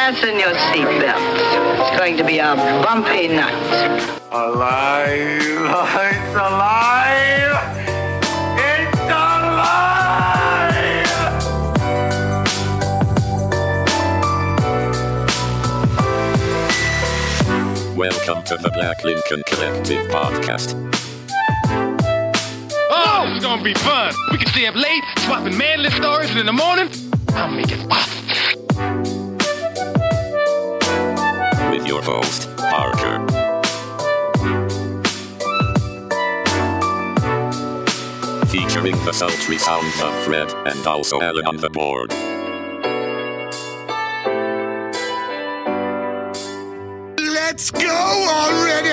Fasten your seatbelts. It's going to be a bumpy night. Alive! It's alive! It's alive! Welcome to the Black Lincoln Collective podcast. Oh, it's gonna be fun. We can stay up late, swapping manly stories, and in the morning, I'll make it pop. Your host, Parker. Featuring the sultry sounds of Fred and also Alan on the board. Let's go already!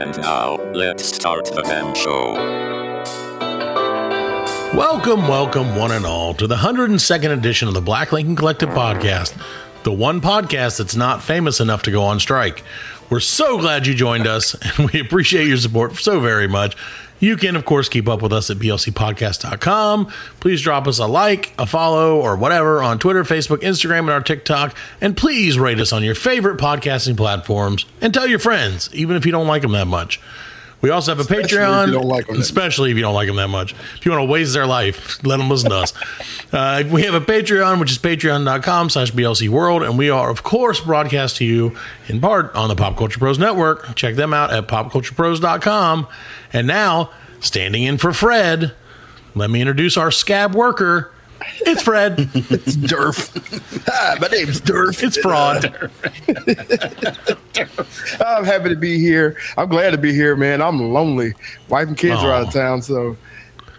And now, let's start the damn show. Welcome, welcome, one and all, to the 102nd edition of the Black Lincoln Collective podcast, the one podcast that's not famous enough to go on strike. We're so glad you joined us, and we appreciate your support so very much. You can, of course, keep up with us at blcpodcast.com. Please drop us a like, a follow, or whatever on Twitter, Facebook, Instagram, and our TikTok. And please rate us on your favorite podcasting platforms and tell your friends, even if you don't like them that much. We also have a Especially if you Patreon, don't like especially if you don't like them that much. If you want to waste their life, let them listen to us. Uh, we have a Patreon, which is patreon.com slash BLC World, and we are, of course, broadcast to you in part on the Pop Culture Pros Network. Check them out at popculturepros.com. And now, standing in for Fred, let me introduce our scab worker. It's Fred. It's Durf. Hi, my name's Durf. It's fraud. I'm happy to be here. I'm glad to be here, man. I'm lonely. Wife and kids are out of town, so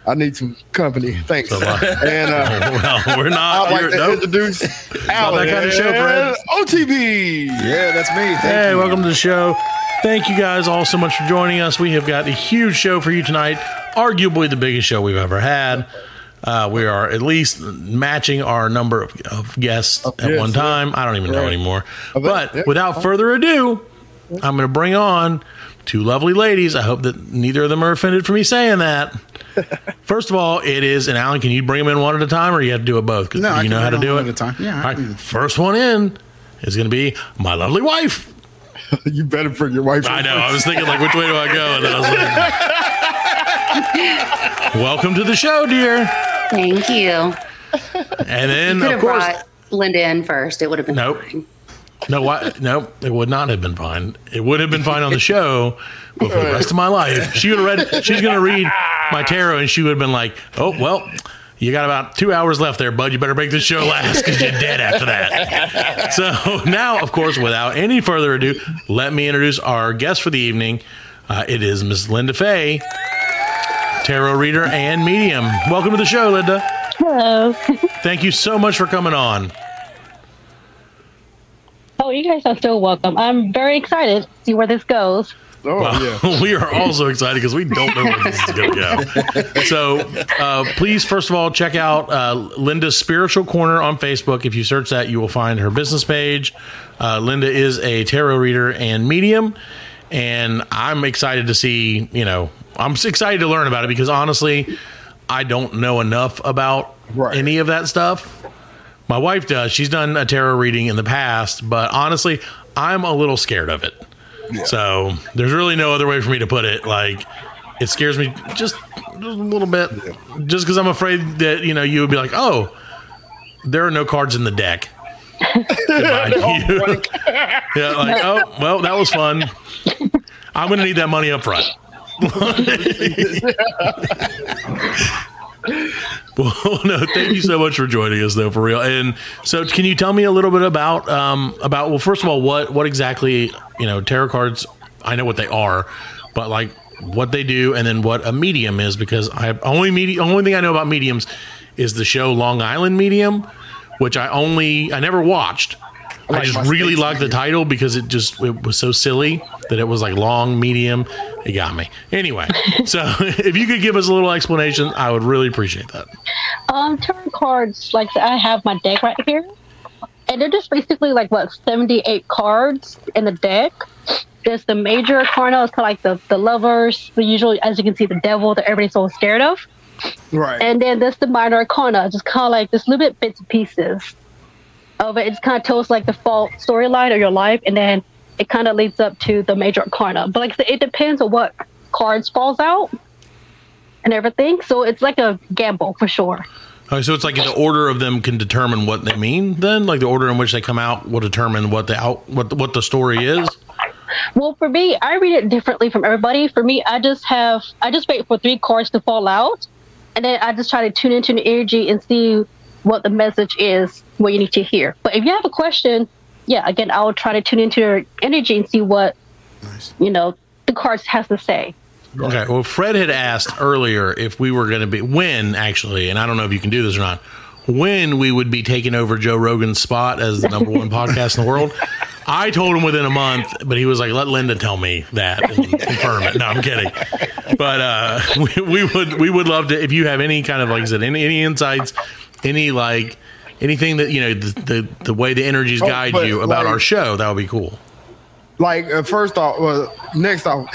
I need some company. Thanks. So, uh, and uh, well, we're not. I'd like to nope. introduce Alan. that kind of show, Fred. OTB. Yeah, that's me. Thank Hey, you. welcome to the show. Thank you guys all so much for joining us. We have got a huge show for you tonight, arguably the biggest show we've ever had. Uh, we are at least matching our number of, of guests at yes, one yeah. time. I don't even know anymore. But yeah. without further ado, I'm going to bring on two lovely ladies. I hope that neither of them are offended for me saying that. First of all, it is, and Alan, can you bring them in one at a time or you have to do it both? No, I you know how to do it? one at a time. Yeah, All right, first one in is going to be my lovely wife. You better bring your wife. I know. I was thinking, like, which way do I go? And then I was like, "Welcome to the show, dear." Thank you. And then, Could of have course, brought Linda in first. It would have been Nope. fine. no? No, it would not have been fine. It would have been fine on the show, but for the rest of my life, she would have read. She's going to read my tarot, and she would have been like, "Oh, well." You got about two hours left there, bud. You better make this show last because you're dead after that. So now, of course, without any further ado, let me introduce our guest for the evening. Uh, it is Miss Linda Fay, tarot reader and medium. Welcome to the show, Linda. Hello. Thank you so much for coming on. Oh, you guys are so welcome. I'm very excited to see where this goes. Oh yeah. we are also excited because we don't know where this is going to go. So, uh, please, first of all, check out uh, Linda's Spiritual Corner on Facebook. If you search that, you will find her business page. Uh, Linda is a tarot reader and medium, and I'm excited to see. You know, I'm excited to learn about it because honestly, I don't know enough about Right. any of that stuff. My wife does. She's done a tarot reading in the past, but honestly, I'm a little scared of it. So there's really no other way for me to put it. Like it scares me just, just a little bit, just because I'm afraid that you know you would be like, oh, there are no cards in the deck. Yeah, like oh, well, that was fun. I'm going to need that money up front. Well, no, thank you so much for joining us, though, for real. And so, can you tell me a little bit about um, about well, first of all, what what exactly you know tarot cards? I know what they are, but like what they do, and then what a medium is, because I only medium only thing I know about mediums is the show Long Island Medium, which I only I never watched. I, like just really liked the title because it just it was so silly that it was like long, medium. It got me. Anyway, so if you could give us a little explanation, I would really appreciate that. Um, tarot cards, like I have my deck right here, and they're just basically like what 78 cards in the deck. There's the major arcana, it's kind of like the the lovers, the usual, as you can see, the devil that everybody's so scared of. Right. And then there's the minor arcana, just kind of like just little bit bits and pieces. Of it. It kind of tells like the fall storyline of your life, and then it kind of leads up to the major arcana. But like I said, it depends on what cards falls out and everything. So it's like a gamble for sure. Oh, so it's like the order of them can determine what they mean. Then, like the order in which they come out will determine what the out what what the story is. Well, for me, I read it differently from everybody. For me, I just have I just wait for three cards to fall out, and then I just try to tune into the energy and see what the message is, what you need to hear. But if you have a question, yeah, again, I will try to tune into your energy and see what you know the cards has to say. Okay. Well, Fred had asked earlier if we were going to be when actually, and I don't know if you can do this or not. When we would be taking over Joe Rogan's spot as the number one podcast in the world. I told him within a month, but he was like, "Let Linda tell me that and confirm it." No, I'm kidding. But uh, we, we would we would love to if you have any kind of like I said any any insights, any like anything that you know the the, the way the energies Oh, guide you about like- our show. That would be cool. Like uh, first off, well, next off,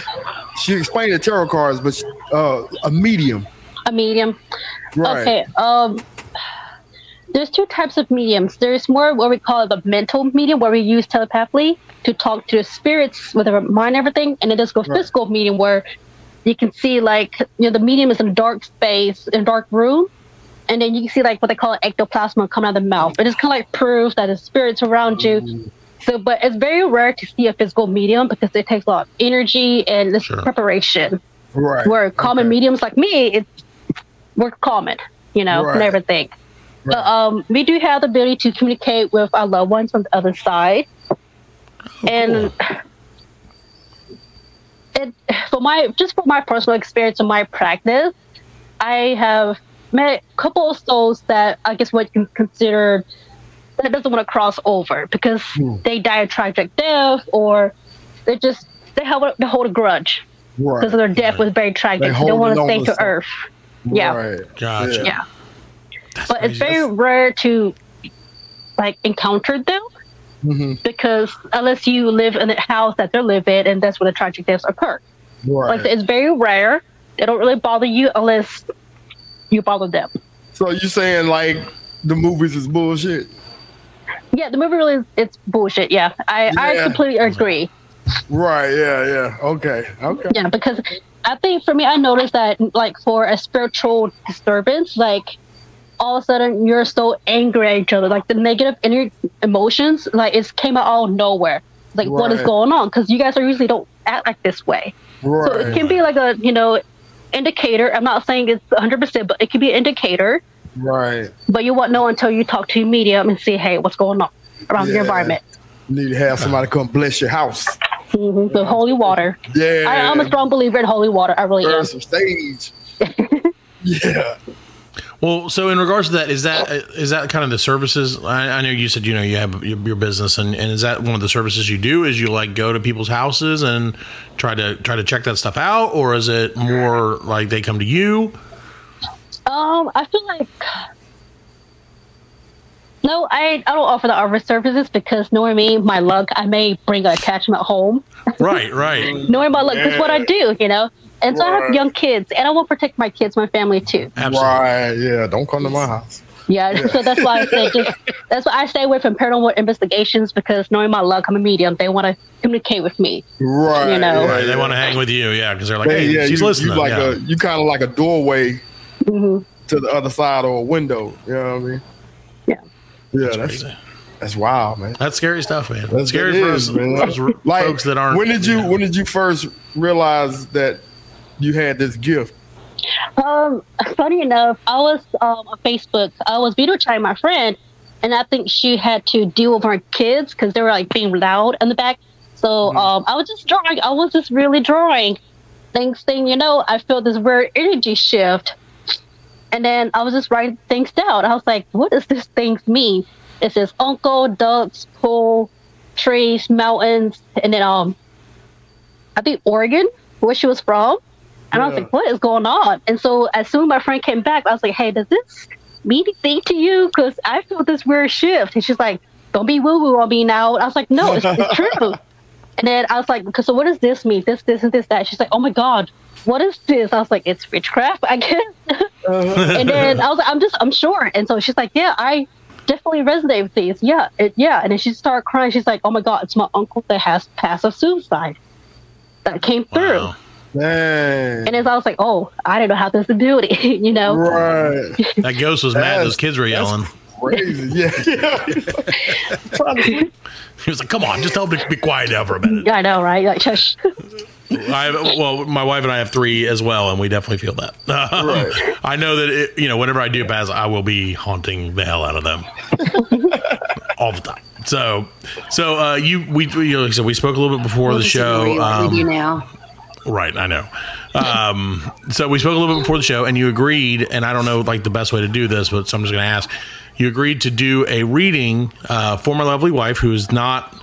she explained the tarot cards, but uh, a medium. A medium. Right. Okay. Um, there's two types of mediums. There's more what we call the mental medium, where we use telepathically to talk to the spirits with our mind, and everything, and then there's go Right. physical medium, where you can see like you know the medium is in a dark space, in a dark room, and then you can see like what they call ectoplasm coming out of the mouth. It is kind of like proof that the spirits around you. So, but it's very rare to see a physical medium because it takes a lot of energy and this Sure. preparation Right. where common Okay. mediums like me, it's we're common, you know, and Right. everything. But um, we do have the ability to communicate with our loved ones on the other side, and it for my just for my personal experience and my practice, I have met a couple of souls that I guess what you consider that doesn't want to cross over because Hmm. they die a tragic death or they just they have a, they hold a grudge Right. because their death was very tragic. They They, don't want to stay to to something. Earth. Yeah, Right. Gotcha. yeah. That's But it's crazy. very rare to like encounter them hmm because unless you live in a house that they live in, and that's where the tragic deaths occur. Right. Like it's very rare. They don't really bother you unless you bother them. so you're saying like the movies is bullshit? Yeah, the movie really is it's bullshit. Yeah, I, I completely agree. Right. Yeah. Yeah. Okay. Okay. Yeah, because I think for me, I noticed that like for a spiritual disturbance, like all of a sudden you're so angry at each other, like the negative inner emotions, like it came out all nowhere. Like what is going on? Because you guys are usually don't act like this way. Right. So it can be like a you know indicator. I'm not saying it's 100, percent but it could be an indicator. right. But you won't know until you talk to your medium and see, hey, what's going on around Yeah. your environment. You need to have somebody come bless your house. hmm The holy water. Yeah. I, I'm a strong believer in holy water. I really Burn am. some stage. yeah. Well, so in regards to that, is that is that kind of the services? I, I know you said you know you have your, your business, and, and is that one of the services you do? Is you like go to people's houses and try to try to check that stuff out, or is it more like they come to you? Um, I feel like no, I I don't offer the other services because knowing me, my luck, I may bring an attachment home. Right, right. Knowing my luck, that's what I do, you know. And so I have young kids, and I want to protect my kids, my family too. Absolutely. Right. Yeah. Don't come to my house. Yeah, so that's why I say just that's why I stay away from paranormal investigations because knowing my luck, I'm a medium. They want to communicate with me. Right. You know. Right, they want to hang with you, yeah, because they're like, Yeah, hey, yeah, she's you, listening. You like yeah. a you kind of like a doorway hmm to the other side or a window. You know what I mean? Yeah. Yeah. That's That's crazy. that's wild, man. That's scary stuff, man. That's That's scary it for is, us, man. us r- Like, folks that aren't. When did you know. when did you first realize that you had this gift? Um, funny enough, I was um, on Facebook. I was video chatting my friend, and I think she had to deal with her kids because they were like being loud in the back. So um, I was just drawing. I was just really drawing. Next thing you know, I felt this weird energy shift, and then I was just writing things down. I was like, "What does this thing mean?" It says uncle, ducks, pool, trees, mountains, and then um, I think Oregon, where she was from. And I was like, what is going on? And so as soon as my friend came back, I was like, hey, does this mean anything to you? Because I feel this weird shift. And she's like, don't be woo woo on me now. And I was like, no, it's, it's true. And then I was like, "Okay, so what does this mean? This, this, and this, that. She's like, oh my God, what is this? I was like, it's witchcraft, I guess. Uh-huh. and then I was like, I'm just, I'm sure. And so she's like, yeah, I definitely resonate with these. Yeah, it, yeah. And then she started crying. She's like, "Oh my god, it's my uncle that has passive suicide that came through." Wow. Dang. And as I was like, "Oh, I didn't know how this would do it," you know. Right. That ghost was mad. That's- Those kids were yelling. Crazy. Yeah. yeah. Trying to sleep. He was like, "Come on, just help me be quiet now for a minute." Yeah, I know, right? Like, shush. I well, my wife and I have three as well, and we definitely feel that. Um, Right. I know that it, you know whenever I do pass, I will be haunting the hell out of them all the time. So, so uh, you we you know, like I said, we spoke a little bit before We'll the disagree show. with you Um, now. right, I know. Um, so we spoke a little bit before the show, and you agreed. And I don't know like the best way to do this, but so I'm just going to ask. You agreed to do a reading uh, for my lovely wife, who is not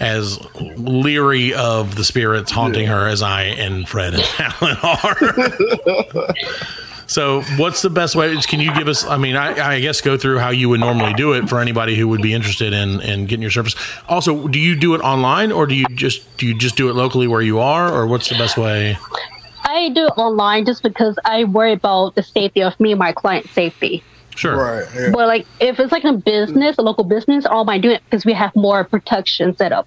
as leery of the spirits haunting her as I and Fred and Alan are. so, what's the best way? Can you give us? I mean, I, I guess go through how you would normally do it for anybody who would be interested in in getting your service. Also, do you do it online or do you just do you just do it locally where you are, or what's the best way? I do it online just because I worry about the safety of me and my client's safety. Sure. Right. Yeah. But like, if it's like a business, a local business, all I do it because we have more protection set up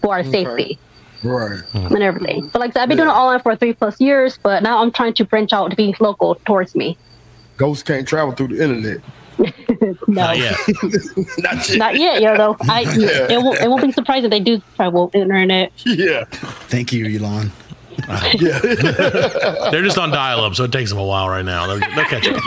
for our safety Right. and everything. But like, I said, I've been doing it online for three plus years, but now I'm trying to branch out to be local towards me. Ghosts can't travel through the internet. No, Not yet. Not yet. not yet, you know. I it won't it won't be surprising if they do travel internet. Yeah. Thank you, Elon. Yeah. They're just on dial up, so it takes them a while right now. They'll, they'll catch up.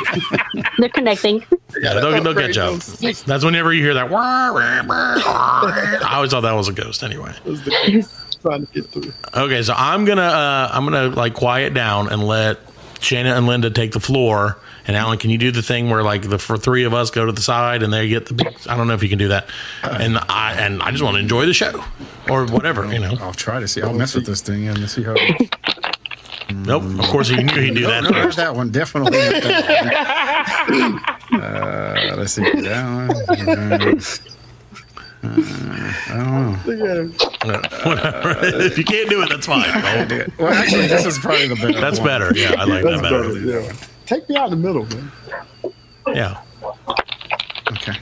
They're connecting. Yeah, they'll, they'll catch up. That's whenever you hear that. "Wah, wah, wah." I always thought that was a ghost. Anyway. That's the ghost trying to get through. Okay, so I'm gonna uh, I'm gonna like quiet down and let Shayna and Linda take the floor. And Alan, can you do the thing where like the for three of us go to the side and they get the big? I don't know if you can do that. And I and I just want to enjoy the show or whatever, you know. I'll try to see. I'll mess with this thing and see how. Nope. Of course, you knew he'd do that No, there's first. that one. Definitely. not that one. uh, let's see. That one. Uh, I don't know. Whatever. if you can't do it, that's fine. Well, actually, this is probably the better. That's one. better. Yeah, I like That's that better. better. Yeah. Take me out in the middle, man. Yeah. Okay.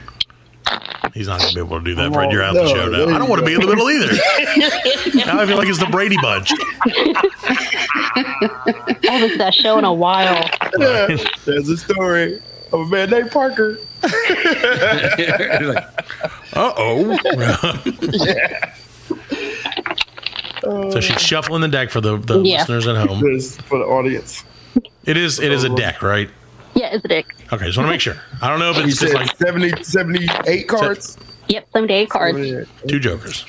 He's not going to be able to do that, Come Fred. You're out no, the show now. I don't want to be in the middle either. now I feel like it's the Brady Bunch. I haven't seen that show in a while. Yeah. There's a story of a man named Parker. Like, Uh oh. so she's shuffling the deck for the, the Yeah. listeners at home. This for the audience. It is it is a deck, right? Yeah, it's a deck. Okay, just want to make sure. I don't know if it's just like 70, 78 cards. Yep, some day cards. two jokers.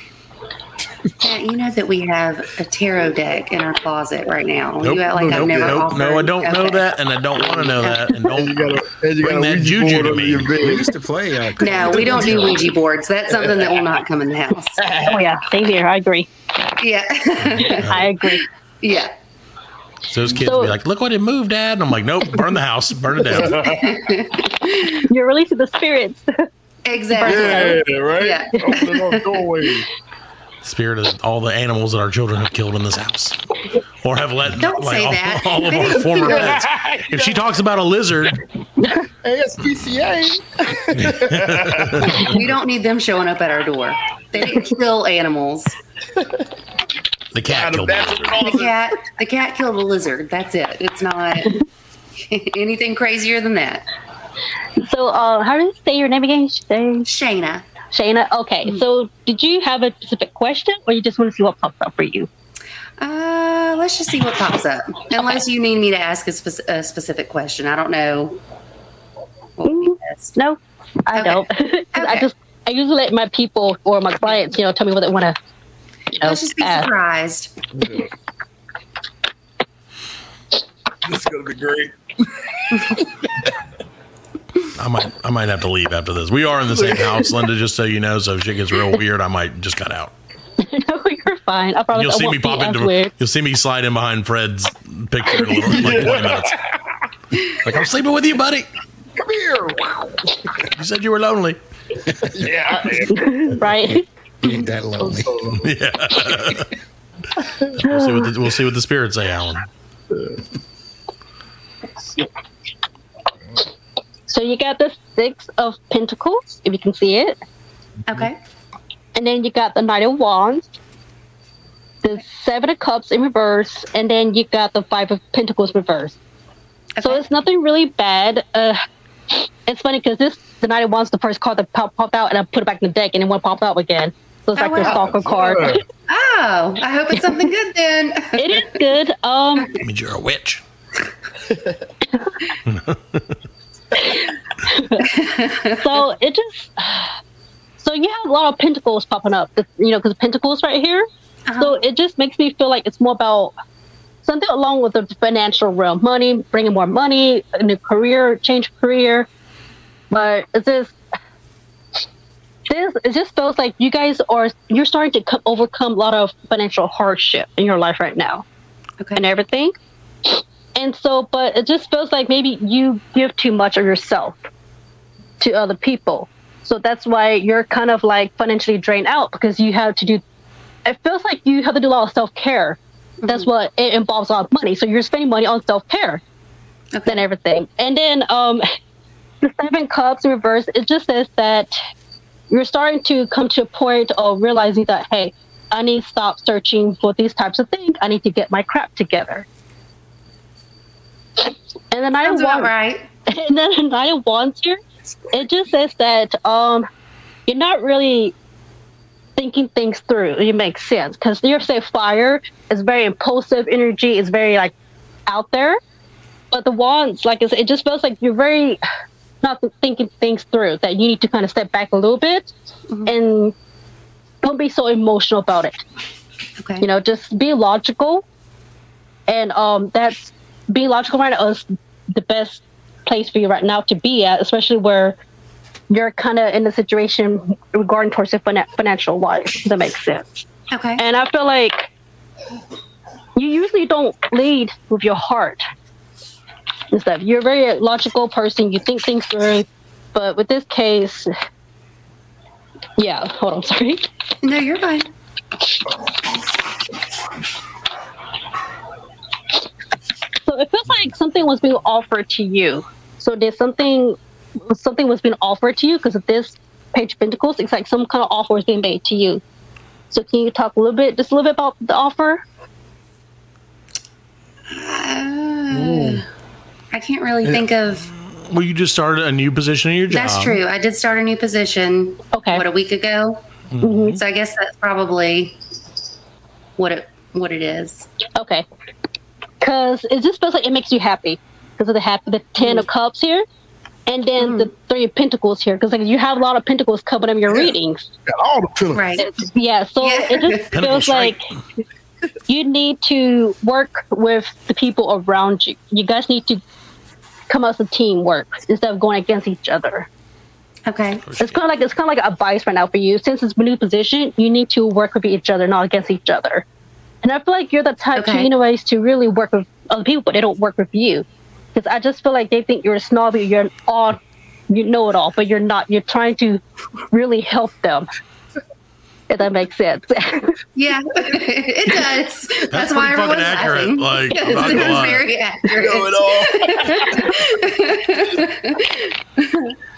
Yeah, you know that we have a tarot deck in our closet right now. Nope. you act like I've never nope. offered. No, I don't know that, and I don't want to know that, and And you don't. got a, and you Bring that Ouija juju board to under me. we used to play. Uh, No, we don't do Ouija boards. That's something that will not come in the house. Oh yeah, same here. I agree. Yeah, I agree. yeah. So those kids So- be like, "Look what it moved, Dad," and I'm like, "Nope, burn the house, burn it down." You're releasing the spirits. Exactly. Yeah, right? Yeah. Open up doorways. Spirit of all the animals that our children have killed in this house, or have let Don't like say all, that. all of They our former kill pets. If she talks about a lizard, ASPCA. We don't need them showing up at our door. They didn't kill animals. the cat killed the lizard. The cat, the cat killed a lizard. That's it. It's not anything crazier than that. So, uh, how do you say your name again? Say Shayna. Shayna. Okay. So, did you have a specific question, or you just want to see what pops up for you? Uh, let's just see what pops up. Unless you need me to ask a, spec- a specific question. I don't know. What would be best. No, I Okay. don't. 'Cause I just I usually let my people or my clients, you know, tell me what they want to. You know, Let's just be ask. surprised. This is gonna be great. I might, I might have to leave after this. We are in the same house, Linda. Just so you know, so if shit gets real weird, I might just cut out. no, you're fine. I promise You'll see me be pop into, weird. you'll see me slide in behind Fred's picture in a little, like twenty minutes. Like I'm sleeping with you, buddy. Come here. You said you were lonely. Yeah, I am. right? Ain't that lonely. We'll see what the, we'll see what the spirits say, Alan. So you got the six of pentacles, if you can see it, Okay. and then you got the knight of wands, the seven of cups in reverse, and then you got the five of pentacles reverse. So it's nothing really bad. Uh, it's funny because this the knight of wands the first card that pop, popped out, and I put it back in the deck, and it won't pop out again. So it's Oh, like your wow. stalker card. Oh, I hope it's something good then. it is good. Um, It means you're a witch. so it just so you have a lot of pentacles popping up you know because pentacles right here so it just makes me feel like it's more about something along with the financial realm money bringing more money a new career change career but it's just this it just feels like you guys are you're starting to co- overcome a lot of financial hardship in your life right now Okay. and everything and so but it just feels like maybe you give too much of yourself to other people. So that's why you're kind of like financially drained out because you have to do. It feels like you have to do a lot of self care. That's what it involves a lot of money. So you're spending money on self care Okay. and everything. And then um, the seven cups in reverse. It just says that you're starting to come to a point of realizing that hey, I need to stop searching for these types of things. I need to get my crap together. And then I Sounds about want right. and then the Knight of Wands here, it just says that um, you're not really thinking things through. It makes sense because you're say fire is very impulsive energy, is very like out there, but the wands, like I said, it just feels like you're very not thinking things through. That you need to kind of step back a little bit and don't be so emotional about it Okay. you know just be logical and um that's being logical right now is the best place for you right now to be at especially where you're kind of in a situation regarding towards finan- financial wise that makes sense Okay. and i feel like you usually don't lead with your heart and stuff you're a very logical person you think things through but with this case yeah hold on sorry No, you're fine. So it feels like something was being offered to you. So there's something, something was being offered to you because of this page of pentacles. It's like some kind of offer is being made to you. So can you talk a little bit, just a little bit about the offer? Uh, I can't really think of. Well, you just started a new position in your job. That's true. I did start a new position. Okay. What a week ago. Mhm. So I guess that's probably what it what it is. Okay. Because it just feels like it makes you happy because of the happy, the 10 of cups here. And then the three of pentacles here, because like you have a lot of pentacles covering up your readings. Got all the pillars. Right. Yeah, so Yeah. it just Pinnacle feels strike. like you need to work with the people around you. You guys need to come as a teamwork instead of going against each other. Okay. Oh, it's kind of like it's kind of like advice right now for you. Since it's a new position, you need to work with each other, not against each other. And I feel like you're the type to, Okay. anyways, to really work with other people, but they don't work with you. Because I just feel like they think you're a snobby, you're all, you know it all, but you're not. You're trying to really help them. If that makes sense. Yeah, it does. That's, That's why pretty everyone's accurate, laughing. like, I'm yes, not it gonna was lie. very accurate.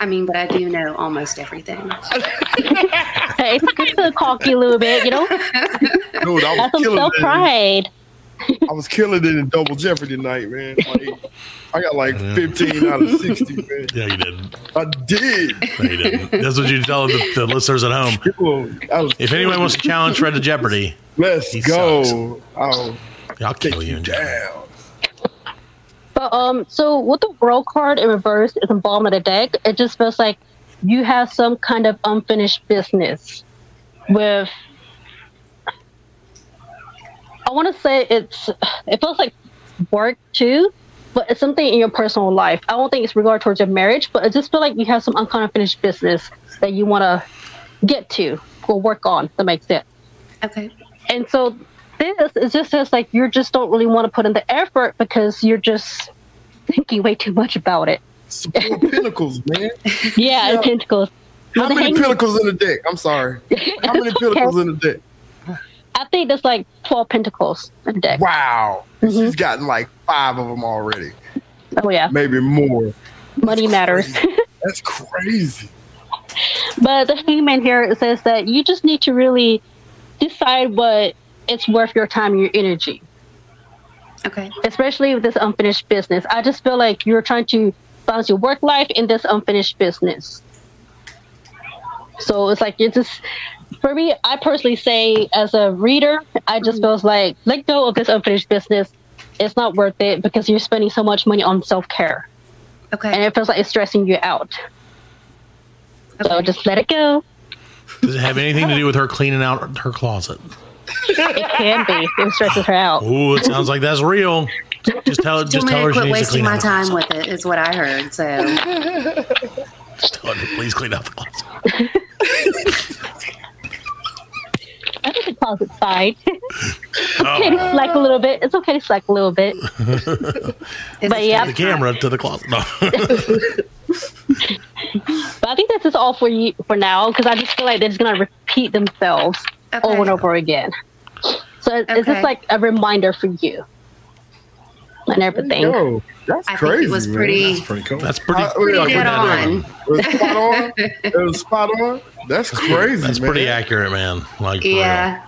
I mean, but I do know almost everything. hey, it's good to cocky a little bit, you know. Dude, I was Have some self it. pride. I was killing it in double jeopardy tonight, man. Like, I got like 15 out of 60, man. Yeah, you didn't. I did. No, you didn't. That's what you tell the, the listeners at home. People, I was If anyone wants to challenge Fred to Jeopardy, let's He go. I'll I'll take kill you you in Jeopardy. down. But um, so with the world card in reverse is involved in the deck, it just feels like you have some kind of unfinished business with. I want to say it's. It feels like work too, but it's something in your personal life. I don't think it's regard towards your marriage, but I just feel like you have some unfinished business that you want to get to or work on. That makes sense. Okay. And so this is just says like you just don't really want to put in the effort because you're just thinking way too much about it. Support pinnacles, man. Yeah, Yeah. pentacles. How many hang- pinnacles in the deck? I'm sorry. How many It's okay. pinnacles in the deck? I think there's like 12 pentacles in the deck. Wow. Mm-hmm. She's gotten like five of them already. Oh yeah, Maybe more. money matters. That's crazy. but the hangman here says that you just need to really decide what it's worth your time and your energy. Okay. especially with this unfinished business. I just feel like you're trying to balance your work life in this unfinished business. So it's like it's just for me. I personally say, as a reader, I just hmm. feels like let go of this unfinished business. It's not worth it because you're spending so much money on self care, Okay. and it feels like it's stressing you out. So just let it go. Does it have anything to do with her cleaning out her closet? It can be. It stresses her out. Ooh, it sounds like that's real. Just tell Tell just tell to her she quit needs to wasting clean my time closet. with it, is what I heard. So, Just tell her to please clean out the closet. I think the closet's fine. Oh. okay to oh. slack a little bit. It's okay to slack a little bit. But yeah. The camera to the closet. No. But I think this is all for you for now because I just feel like they're just gonna repeat themselves Okay. over and over again. So it- it's Okay. just like a reminder for you and everything. Yo, that's I crazy. think it was man. pretty, That's pretty cool. That's pretty. Uh, pretty yeah, dead on. It was spot on. It was spot on. That's crazy. That's man. pretty accurate, man. Like Yeah.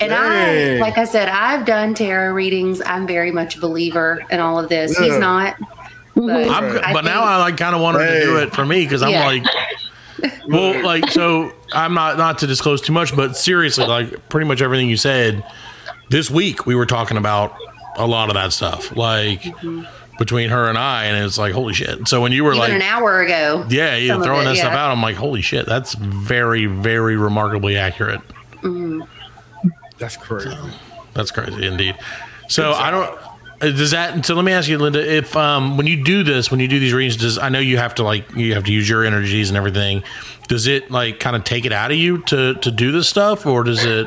And I, like I said, I've done tarot readings. I'm very much a believer in all of this. He's not. But, real. I'm, I but now I like kind of want her to do it for me because I'm Yeah. like, well, like so. I'm not not to disclose too much, but seriously, like pretty much everything you said this week, we were talking about a lot of that stuff, like between her and I, and it's like holy shit. So when you were even like, an hour ago. yeah, yeah, throwing it, that stuff out, I'm like, holy shit, that's very, very remarkably accurate. That's crazy. That's crazy indeed. So I don't. uh, Does that? So let me ask you, Linda. If um, when you do this, when you do these readings, does I know you have to like you have to use your energies and everything. Does it like kind of take it out of you to to do this stuff, or does it?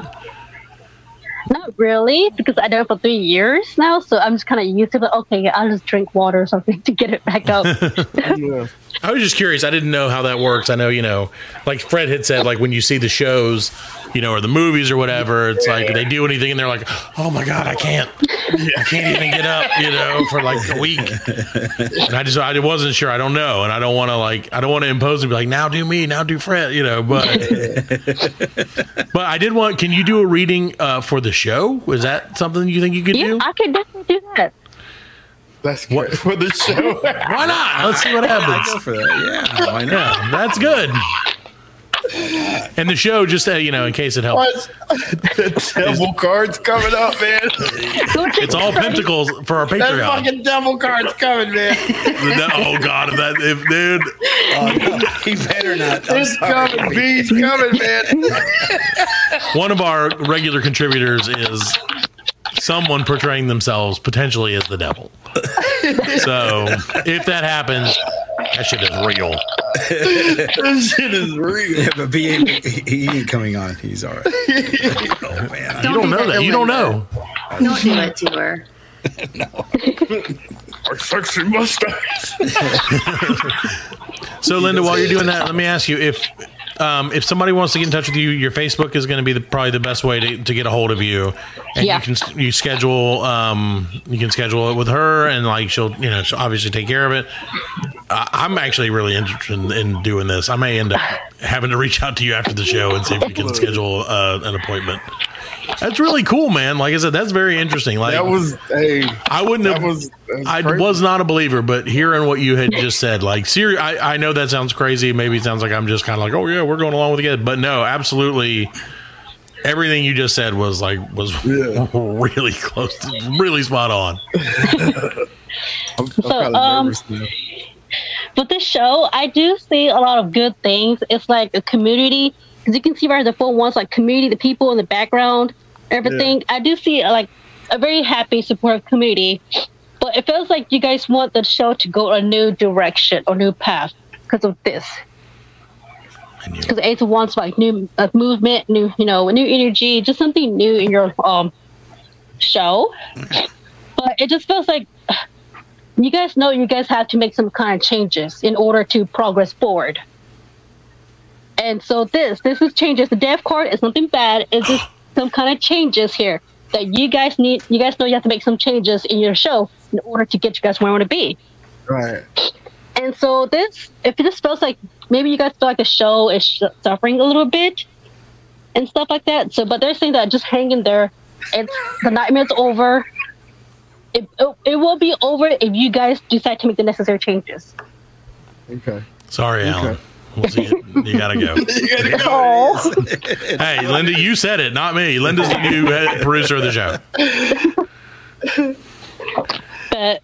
Not really, because I done it for three years now, so I'm just kind of used to it. Okay, I'll just drink water or something to get it back up. Yeah. I was just curious. I didn't know how that works. I know you know, like Fred had said, like when you see the shows, you know, or the movies or whatever, it's like they do anything and they're like, oh my god, I can't, I can't even get up, you know, for like a week. And I just I wasn't sure. I don't know, and I don't want to like I don't want to impose and be like now do me, now do Fred, you know. But but I did want. Can you do a reading uh, for the show? Is that something you think you could yeah, do? I could definitely do that. That's what for the show. Why not? Let's see what I happens. go for that. Yeah, why not? Yeah, that's good. And the show, just uh, you know, in case it helps, the devil cards coming up, man. it's all pentacles for our Patreon. That fucking devil cards coming, man. oh God, if that if dude, Oh, no, he better not. I'm It's sorry. coming. Bees coming, man. one of our regular contributors is someone portraying themselves potentially as the devil. So if that happens, that shit is real. this shit is real. Yeah, but B he, he ain't coming on. He's all right. oh man, You don't know that. to You don't know. Don't do it to her. no. Our sexy mustache. So Linda, while you're doing that, let me ask you if um, if somebody wants to get in touch with you, your Facebook is going to be the, probably the best way to, to get a hold of you. And Yeah. you can you schedule um, you can schedule it with her, and like she'll you know she'll obviously take care of it. I, I'm actually really interested in, in doing this. I may end up having to reach out to you after the show and see if we can schedule uh, an appointment. That's really cool, man. Like I said, that's very interesting. Like That was hey. I wouldn't have. was. Was I crazy. was not a believer, but hearing what you had just said, like, seri- I, I know that sounds crazy. Maybe it sounds like I'm just kind of like, oh yeah, we're going along with it. But no, absolutely, everything you just said was like was Yeah. really close, to, really spot on. I'm, I'm So, kinda um, nervous now. With this show, I do see a lot of good things. It's like a community because you can see right the full ones like community, the people in the background, everything. I do see like a very happy, supportive community, but it feels like you guys want the show to go a new direction or new path because of this. Because Ace wants like new uh, movement, new you know, new energy, just something new in your um show. But it just feels like you guys know you guys have to make some kind of changes in order to progress forward. And so this, this is changes. The death card is nothing bad. It's just some kind of changes here. That you guys need, you guys know you have to make some changes in your show in order to get you guys where you want to be. Right. And so this, if this feels like maybe you guys feel like the show is sh- suffering a little bit and stuff like that. So, but they're saying that just hang in there. It's the nightmare's over. It, it, it will be over if you guys decide to make the necessary changes. Okay. Sorry, Alan. We'll see you. You gotta go. Hey, Linda, you said it, not me. Linda's the new producer of the show. but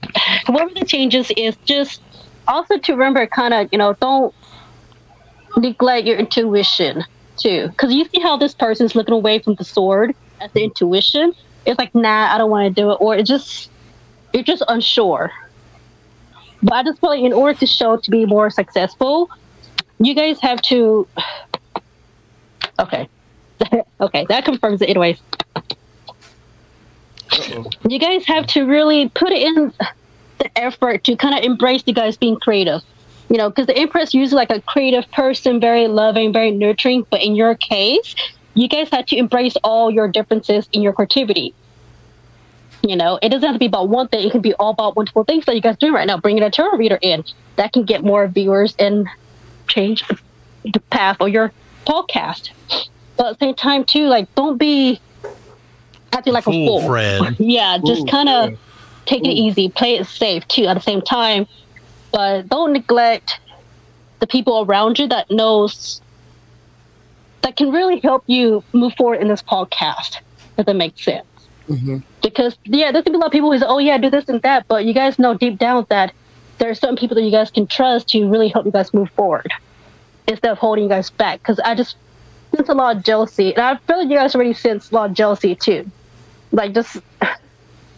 whatever the changes is, just also to remember, kind of, you know, don't neglect your intuition too, because you see how this person's looking away from the sword at the intuition. It's like, nah, I don't want to do it, or it just you're just unsure. But I just feel like in order to show to be more successful, you guys have to. Okay, okay, that confirms it, anyways. You guys have to really put in the effort to kind of embrace you guys being creative. You know, because the Empress usually like a creative person, very loving, very nurturing. But in your case, you guys had to embrace all your differences in your creativity. You know, it doesn't have to be about one thing. It can be all about wonderful things that you guys are doing right now. Bringing a tarot reader in that can get more viewers and change the path of your podcast. But at the same time, too, like don't be acting like a Fool, fool. Fred. yeah, just kind of yeah. take it easy, play it safe too. At the same time, but don't neglect the people around you that knows that can really help you move forward in this podcast. If that makes sense. Mhm. Because yeah, there's gonna be a lot of people who say, "Oh yeah, do this and that," but you guys know deep down that there are certain people that you guys can trust to really help you guys move forward instead of holding you guys back. Because I just sense a lot of jealousy, and I feel like you guys already sense a lot of jealousy too. Like just,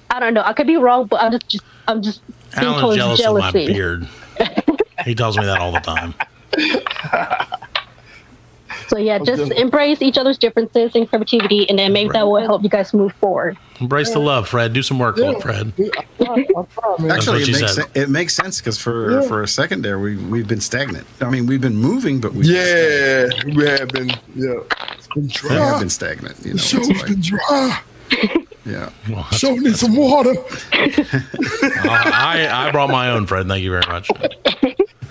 I don't know. I could be wrong, but I'm just, just I'm just being Alan's told jealous of my beard. He tells me that all the time. So yeah, just embrace each other's differences and creativity, and then maybe that will help you guys move forward. Embrace the love, Fred. Do some work, Yeah. Fred. Yeah, I try, I try, man. That's Actually, it makes, sen- it makes sense because for Yeah. for a second there, we we've been stagnant. I mean, we've been moving, but we Yeah, we have been. Yeah, it's been we have been stagnant. You know, the show's like- been dry. yeah. Well, Show needs some water. Uh, I, I brought my own, Fred. Thank you very much.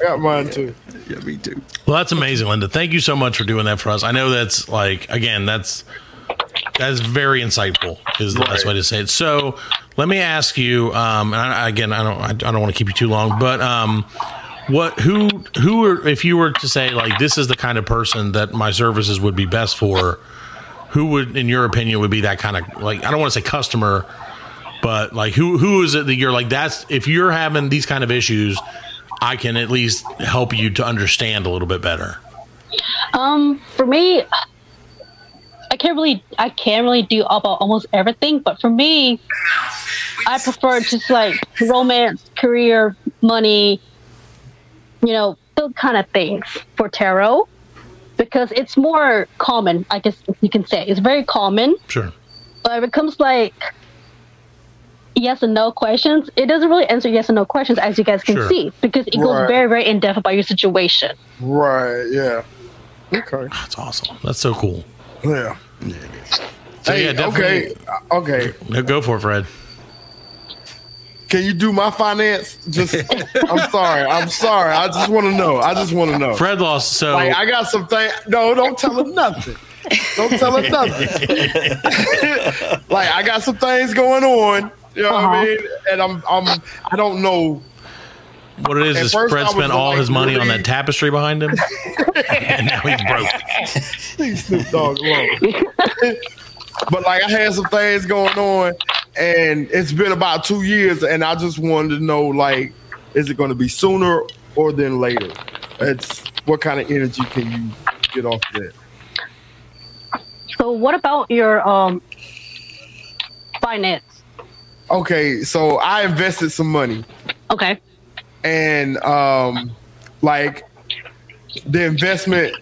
I got mine too. Yeah, me too. Well, that's amazing, Linda. Thank you so much for doing that for us. I know that's like again, that's that's very insightful. Is the best way to say it. So, let me ask you. Um, and I, again, I don't, I, I don't want to keep you too long, but um, what, who, who, are, if you were to say like this is the kind of person that my services would be best for, who would, in your opinion, would be that kind of like I don't want to say customer, but like who, who is it that you're like that's if you're having these kind of issues. I can at least help you to understand a little bit better. Um, for me, I can't really, I can't really do about almost everything. But for me, I prefer just like romance, career, money, you know, those kind of things for tarot because it's more common. I guess you can say it's very common. Sure. But it comes like yes and no questions, it doesn't really answer yes and no questions as you guys can Sure. see because it goes Right. very, very in depth about your situation. Right. Yeah. Okay. That's awesome. That's so cool. Yeah. So hey, yeah, definitely. okay. Uh, okay. No, go for it, Fred. Can you do my finance? Just. I'm sorry. I'm sorry. I just want to know. I just want to know. Fred lost. So Like I got some things. No, don't tell him nothing. Don't tell him nothing. like I got some things going on. You know what I Uh-huh. mean? And I'm I'm I don't know. what it is At is first Fred spent all like, his money on that tapestry behind him, and now he's broke. Leave Snoop Dogg alone. but like I had some things going on, and it's been about two years, and I just wanted to know like, is it going to be sooner or then later? It's what kind of energy can you get off that? So what about your um finance? Okay, so I invested some money. Okay. and um like the investment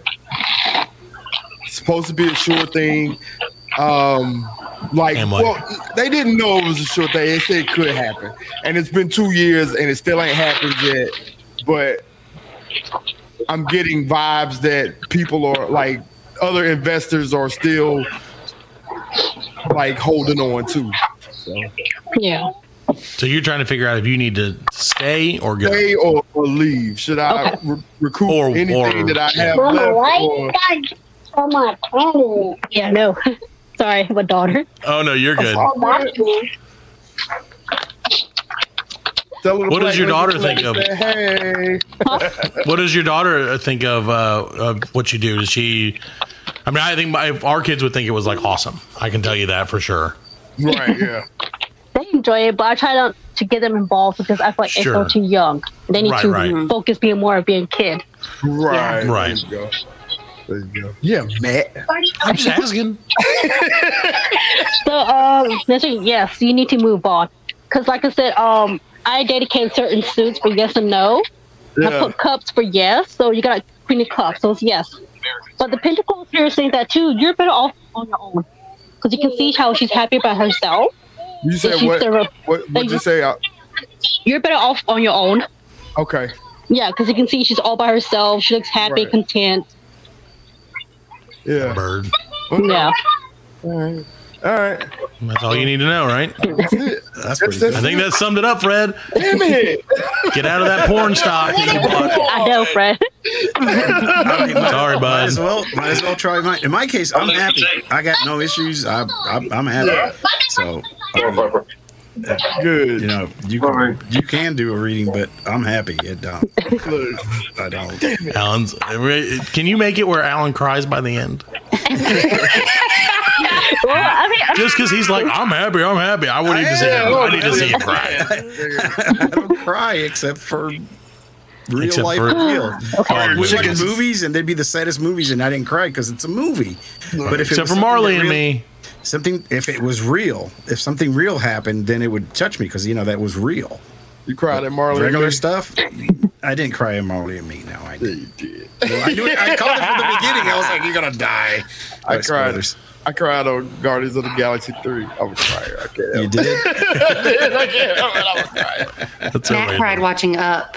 supposed to be a sure thing um like well they didn't know it was a sure thing they said it could happen and it's been two years and it still ain't happened yet but i'm getting vibes that people are like other investors are still like holding on to. So Yeah. So you're trying to figure out if you need to stay or go. stay or, or leave. Should I Okay. re- recoup Or- anything or- that I have Mama, left? why or- you got so much money? Yeah, no. Sorry, my daughter. Oh no, you're good. Oh, that's me. Tell her to What does your daughter think of- say, Hey, What does your daughter think of uh, of what you do? Does she? I mean, I think my, our kids would think it was like awesome. I can tell you that for sure. Right? Yeah. They enjoy it, but I try not to get them involved because I feel like Sure. they're too young. They need Right, to right. focus being more of being kid. Right. Right. There you go. There you go. Yeah, Matt. I'm just asking. So, um, that's it. yes, you need to move on. Because, like I said, um, I dedicate certain suits for yes and no. Yeah. I put cups for yes, so you got Queen of Cups, so it's yes. But the Pentacles here is saying that too. You're better off on your own because you can see how she's happy by herself. You So said what? the- What? What you say? Uh, You're better off on your own. Okay. Yeah, because you can see she's all by herself. She looks happy, Right. content. Yeah. Bird. Yeah. All right. All right. That's all you need to know, right? That's it. That's That's, that's I think that summed it up, Fred. Damn it. Get out of that porn stock. that you bought. I know, Fred. I mean, might- Sorry, Might bud. as well, might as well try mine. In my case, I'm happy. I got no issues. I, I, I'm happy. So, Good. you know, you can, you can do a reading, but I'm happy. It don't. Look. I don't. Alan's. Can you make it where Alan cries by the end? Well, I mean, Just because he's like, I'm happy, I'm happy. I wouldn't even say that. I need to see you cry. I don't cry except for real Except life for- real. With like chickens. movies, and they'd be the saddest movies, and I didn't cry because it's a movie. But if it Except was for something Marley that and real- me. something if it was real, if something real happened, then it would touch me because you know that was real. You cried at Marley. Regular and me? stuff, I didn't cry at Marley and me. No, I didn't. did. Well, I knew it. I called it from the beginning. I was like, "You're gonna die." I But cried. spoilers. I cried on Guardians of the Galaxy three. I was crying. I can't. You help did. I can't help it. I was crying. That's Matt cried watching Up.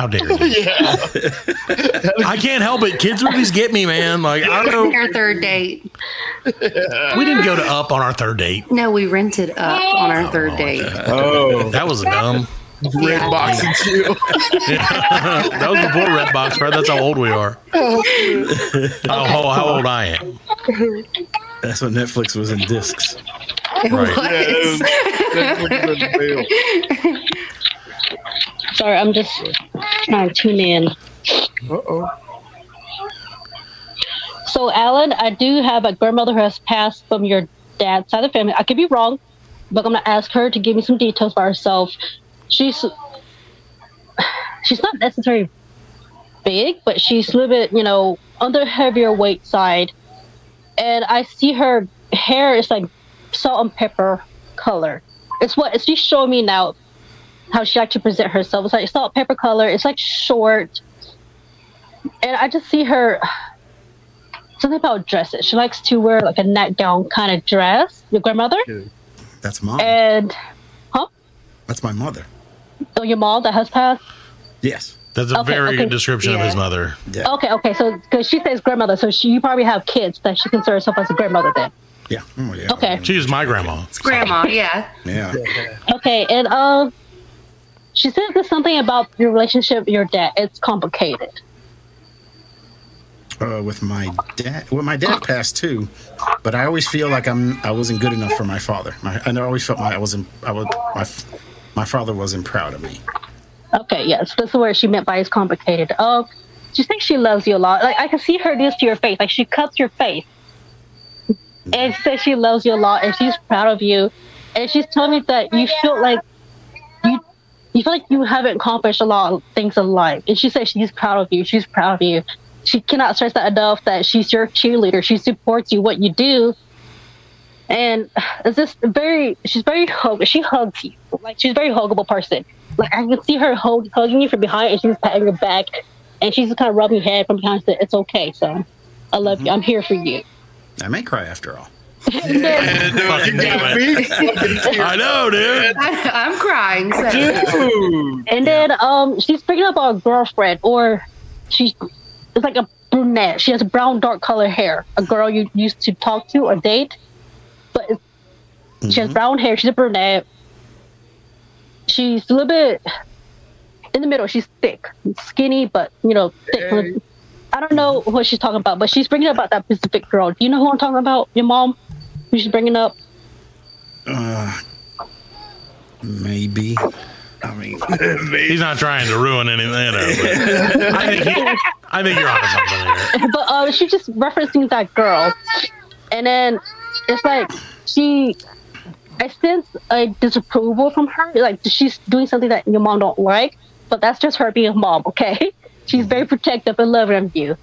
How dare you? I can't help it. Kids movies get me, man. Like I don't know. Our third date. We didn't go to Up on our third date. No, we rented Up on our oh, third oh, date. Oh, That was a dumb. Redbox and chill. that was before Redbox, Fred. That's how old we are. Oh. How, how, how old I am. That's when Netflix was in discs. It Right. was. Yeah, it was- sorry, I'm just trying to tune in. Uh-oh. So, Alan, I do have a grandmother who has passed from your dad's side of the family. I could be wrong, but I'm going to ask her to give me some details by herself. She's she's not necessarily big, but she's a little bit, you know, on the heavier weight side. And I see her hair is like salt and pepper color. It's what she's showing me now how she like to present herself. It's like salt pepper color. It's like short. And I just see her something about dresses. She likes to wear like a nightgown kind of dress. Your grandmother That's mom. and huh? That's my mother. oh, your mom that has passed. Yes. That's a Okay, very okay. good description of his mother. Yeah. Okay, okay. So because she says grandmother, so she you probably have kids that she considers herself as a grandmother then. Yeah. Oh, yeah. Okay. She was my grandma. Grandma, yeah. Yeah. Okay, and um, she said there's something about your relationship with your dad. It's complicated. Uh, with my dad. Well, my dad passed too, but I always feel like I'm. I wasn't good enough for my father. My, I always felt my I wasn't. I was. My, my father wasn't proud of me. Okay, yes, that's word she meant by it's complicated. Oh, she thinks she loves you a lot. Like I can see her do this to your face. Like she cuts your face, and she says she loves you a lot, and she's proud of you. And she's telling me that you feel like you feel like you haven't accomplished a lot of things in life. And she says she's proud of you. She's proud of you. She cannot stress that enough. That she's your cheerleader. She supports you what you do. And it's just very. She's very hug. She hugs you. Like she's a very huggable person. Like I can see her hug, hugging you from behind, and she's patting your back, and she's just kind of rubbing your head from behind. Saying, "It's okay, So I love you. Mm-hmm. I'm here for you." I may cry after all. Fucking do it. I know, dude. I, I'm crying. So. Dude. And then um, she's picking up a girlfriend, or she's it's like a brunette. She has brown, dark color hair. A girl you used to talk to or date, but it's She has brown hair. She's a brunette. She's a little bit in the middle. She's thick, skinny, but you know, thick. Hey. I don't know what she's talking about, but she's bringing up about that Pacific girl. Do you know who I'm talking about? Your mom? Who bring it up? Uh, maybe. I mean, He's not trying to ruin anything. You know, but I think he, I think you're onto something here. but uh, she's just referencing that girl, and then it's like she, I sense a disapproval from her. Like she's doing something that your mom don't like, but that's just her being a mom. Okay, she's very protective and loving of you.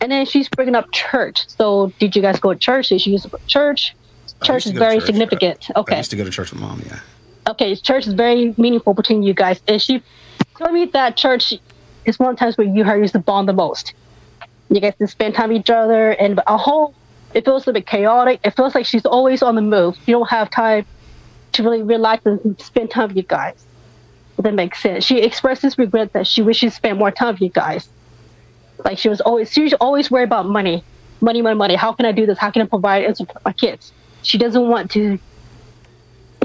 And then she's bringing up church. So did you guys go to church? Did she use the word church? Church is to go to very church. significant. I Okay. used to go to church with mom. Yeah. okay, church is very meaningful between you guys. And she told me that church is one of the times where you her used to bond the most. You guys to spend time with each other, and a whole. It feels a little bit chaotic. It feels like she's always on the move. You don't have time to really relax and spend time with you guys. If that makes sense. She expresses regret that she wishes she spent more time with you guys. Like she was always, she was always worried about money, money, money, money. How can I do this? How can I provide and support my kids? She doesn't want to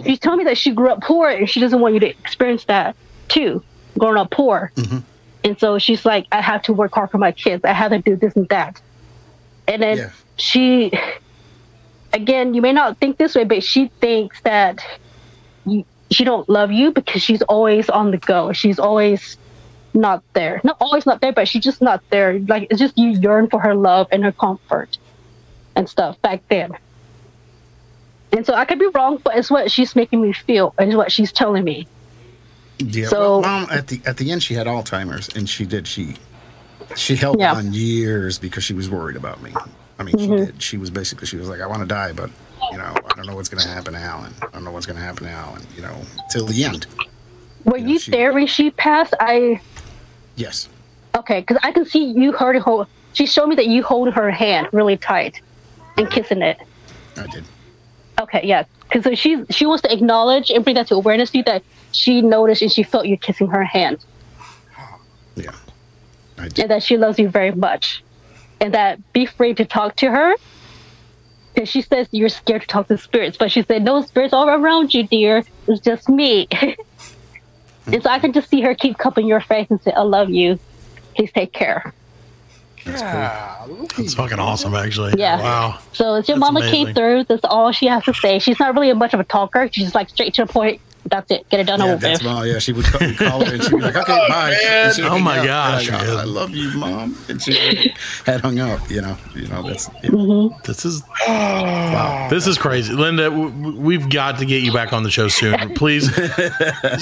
she's telling me that she grew up poor and she doesn't want you to experience that too, growing up poor. Mm-hmm. And so she's like, I have to work hard for my kids. I have to do this and that. And then Yeah. she, again, you may not think this way, but she thinks that you, she don't love you because she's always on the go. She's always not there. Not always not there, but she's just not there. Like it's just you yearn for her love and her comfort and stuff back then. And so I could be wrong, but it's what she's making me feel, and it's what she's telling me. Yeah. So- well, mom at the at the end she had Alzheimer's and she did she she held Yeah. on years because she was worried about me. I mean, Mm-hmm. she did. She was basically she was like, I want to die, but you know, I don't know what's going to happen now, and I don't know what's going to happen now, and you know, till the end. Were Yeah, you she- there when she passed? I Yes. okay, because I can see you holding hold. She showed me that you hold her hand really tight and kissing it. I did. Okay, yeah, because she she wants to acknowledge and bring that to awareness to you that she noticed and she felt you kissing her hand, Yeah. I did. and that she loves you very much, and that be free to talk to her. Because she says you're scared to talk to spirits, but she said no spirits all around you, dear. It's just me. and so I can just see her keep cupping your face and say, "I love you. Please take care." That's fucking awesome, actually. Yeah. Wow. So it's your That's mama amazing. came through. That's all she has to say. She's not really a much of a talker. She's just like straight to the point. That's it. Get it done Yeah, over that's with. mom. Yeah, she would call, call her and she'd be like, "Okay, bye." She Oh my up. gosh, Like, man. I love you, mom. And she had hung up. You know, you know that's. Yeah. Mm-hmm. This is wow. This is crazy, Linda. w- w- We've got to get you back on the show soon, please.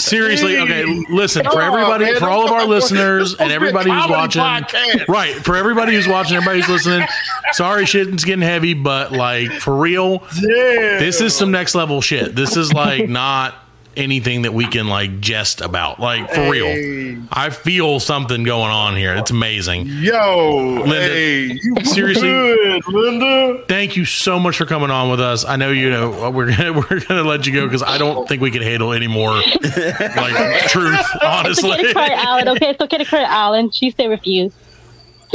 Seriously, okay. Listen for everybody, man. for all of our listeners, and everybody who's watching. podcast. Right for everybody who's watching, everybody who's listening. Sorry, shit's getting heavy, but like for real, Yeah. this is some next level shit. This is like not anything that we can like jest about. Like for Hey. real, I feel something going on here. It's amazing. Yo, Linda, hey, you seriously- good, Linda. thank you so much for coming on with us. I know you know we're gonna we're gonna let you go because I don't think we can handle any more like truth. It's Honestly, okay to cry, Alan. Okay, it's okay to cry, Alan. She said refuse.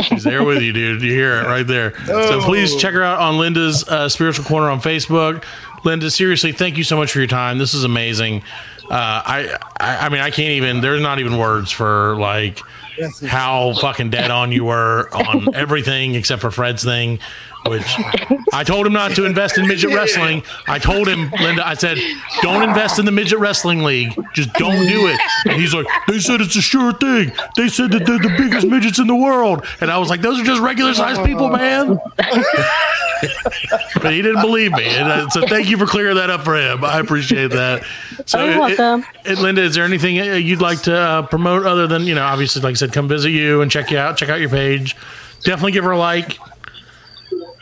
she's there with you, dude. You hear it right there. So please check her out on Linda's uh, Spiritual Corner on Facebook. Linda, seriously, thank you so much for your time. This is amazing. Uh, I, I I mean I can't even. There's not even words for like how fucking dead on you were on everything except for Fred's thing, which I told him not to invest in midget wrestling. I told him, Linda, I said, don't invest in the midget wrestling league. Just don't do it. And he's like, they said it's a sure thing. They said that they're the biggest midgets in the world. And I was like, those are just regular sized people, man. but he didn't believe me. And, uh, so thank you for clearing that up for him. I appreciate that. So, You're welcome. it- Linda, is there anything uh, you'd like to uh, promote other than you know, obviously, like I said, come visit you and check you out, check out your page. Definitely give her a like.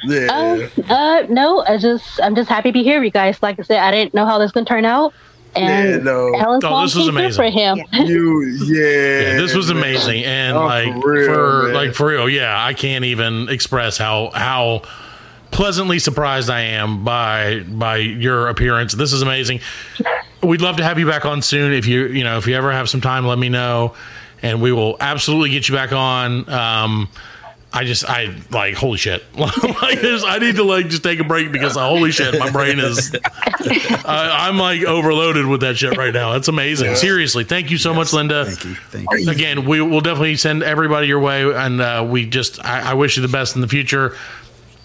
Yeah. Uh, uh, no, I just I'm just happy to be here, you guys. Like I said, I didn't know how this was gonna turn out, and Yeah, no. Alan's Oh, this was came through amazing. for him. you, yeah. Yeah, this was man. amazing, and Oh, like for real, for like for real, yeah, I can't even express how how pleasantly surprised I am by by your appearance. This is amazing. We'd love to have you back on soon. If you you know if you ever have some time, let me know, and we will absolutely get you back on. Um, I just I like holy shit. like I need to like just take a break because uh, holy shit, my brain is. I I'm like overloaded with that shit right now. That's amazing. Seriously, thank you so much, Linda. Thank you. Thank you. Again, we will definitely send everybody your way, and uh, we just I, I wish you the best in the future.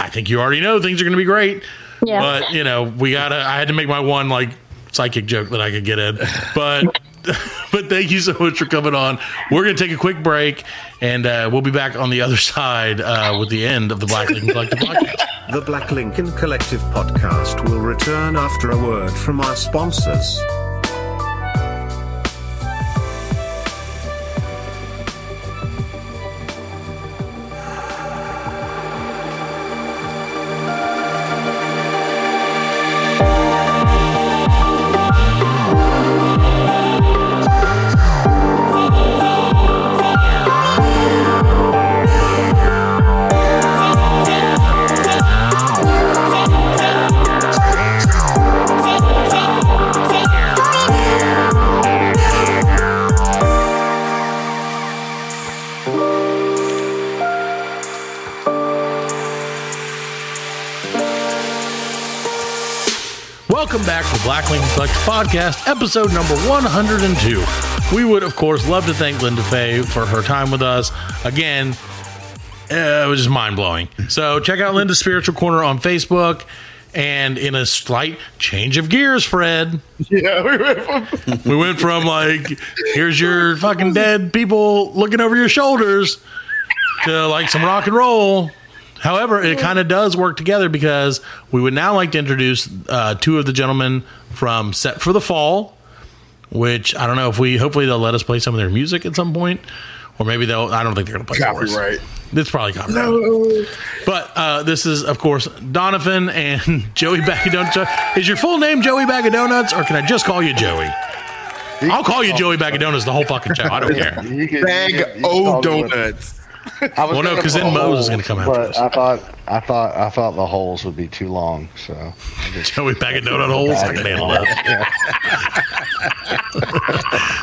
I think you already know things are going to be great. Yeah. But you know, we gotta. I had to make my one like psychic joke that I could get in, but. But thank you so much for coming on. We're going to take a quick break, and uh, we'll be back on the other side uh, with the end of the Black Lincoln Collective podcast. The Black Lincoln Collective podcast will return after a word from our sponsors. Welcome back to Black Lincoln podcast, episode number 102. We would, of course, love to thank Linda Fay for her time with us. Again, uh, it was just mind blowing. So check out Linda's Spiritual Corner on Facebook. And in a slight change of gears, Fred, Yeah, we went from we went from like, here's your fucking dead people looking over your shoulders to like some rock and roll. However, it kind of does work together because we would now like to introduce uh, two of the gentlemen from Set for the Fall, which I don't know if we, hopefully, they'll let us play some of their music at some point. Or maybe they'll, I don't think they're going to play for us. It's probably copyright. No. But uh, this is, of course, Donovan and Joey Bag of Donuts. Is your full name Joey Bag of Donuts, or can I just call you Joey? I'll call you Joey Bag of Donuts the whole fucking show. I don't care. You Bag you could- you o donuts. I was Well, no, gonna 'cause put then Mose is gonna come after us. I thought, I thought, I thought the holes would be too long. So just- Joey Bag of Donut holes. I can handle that.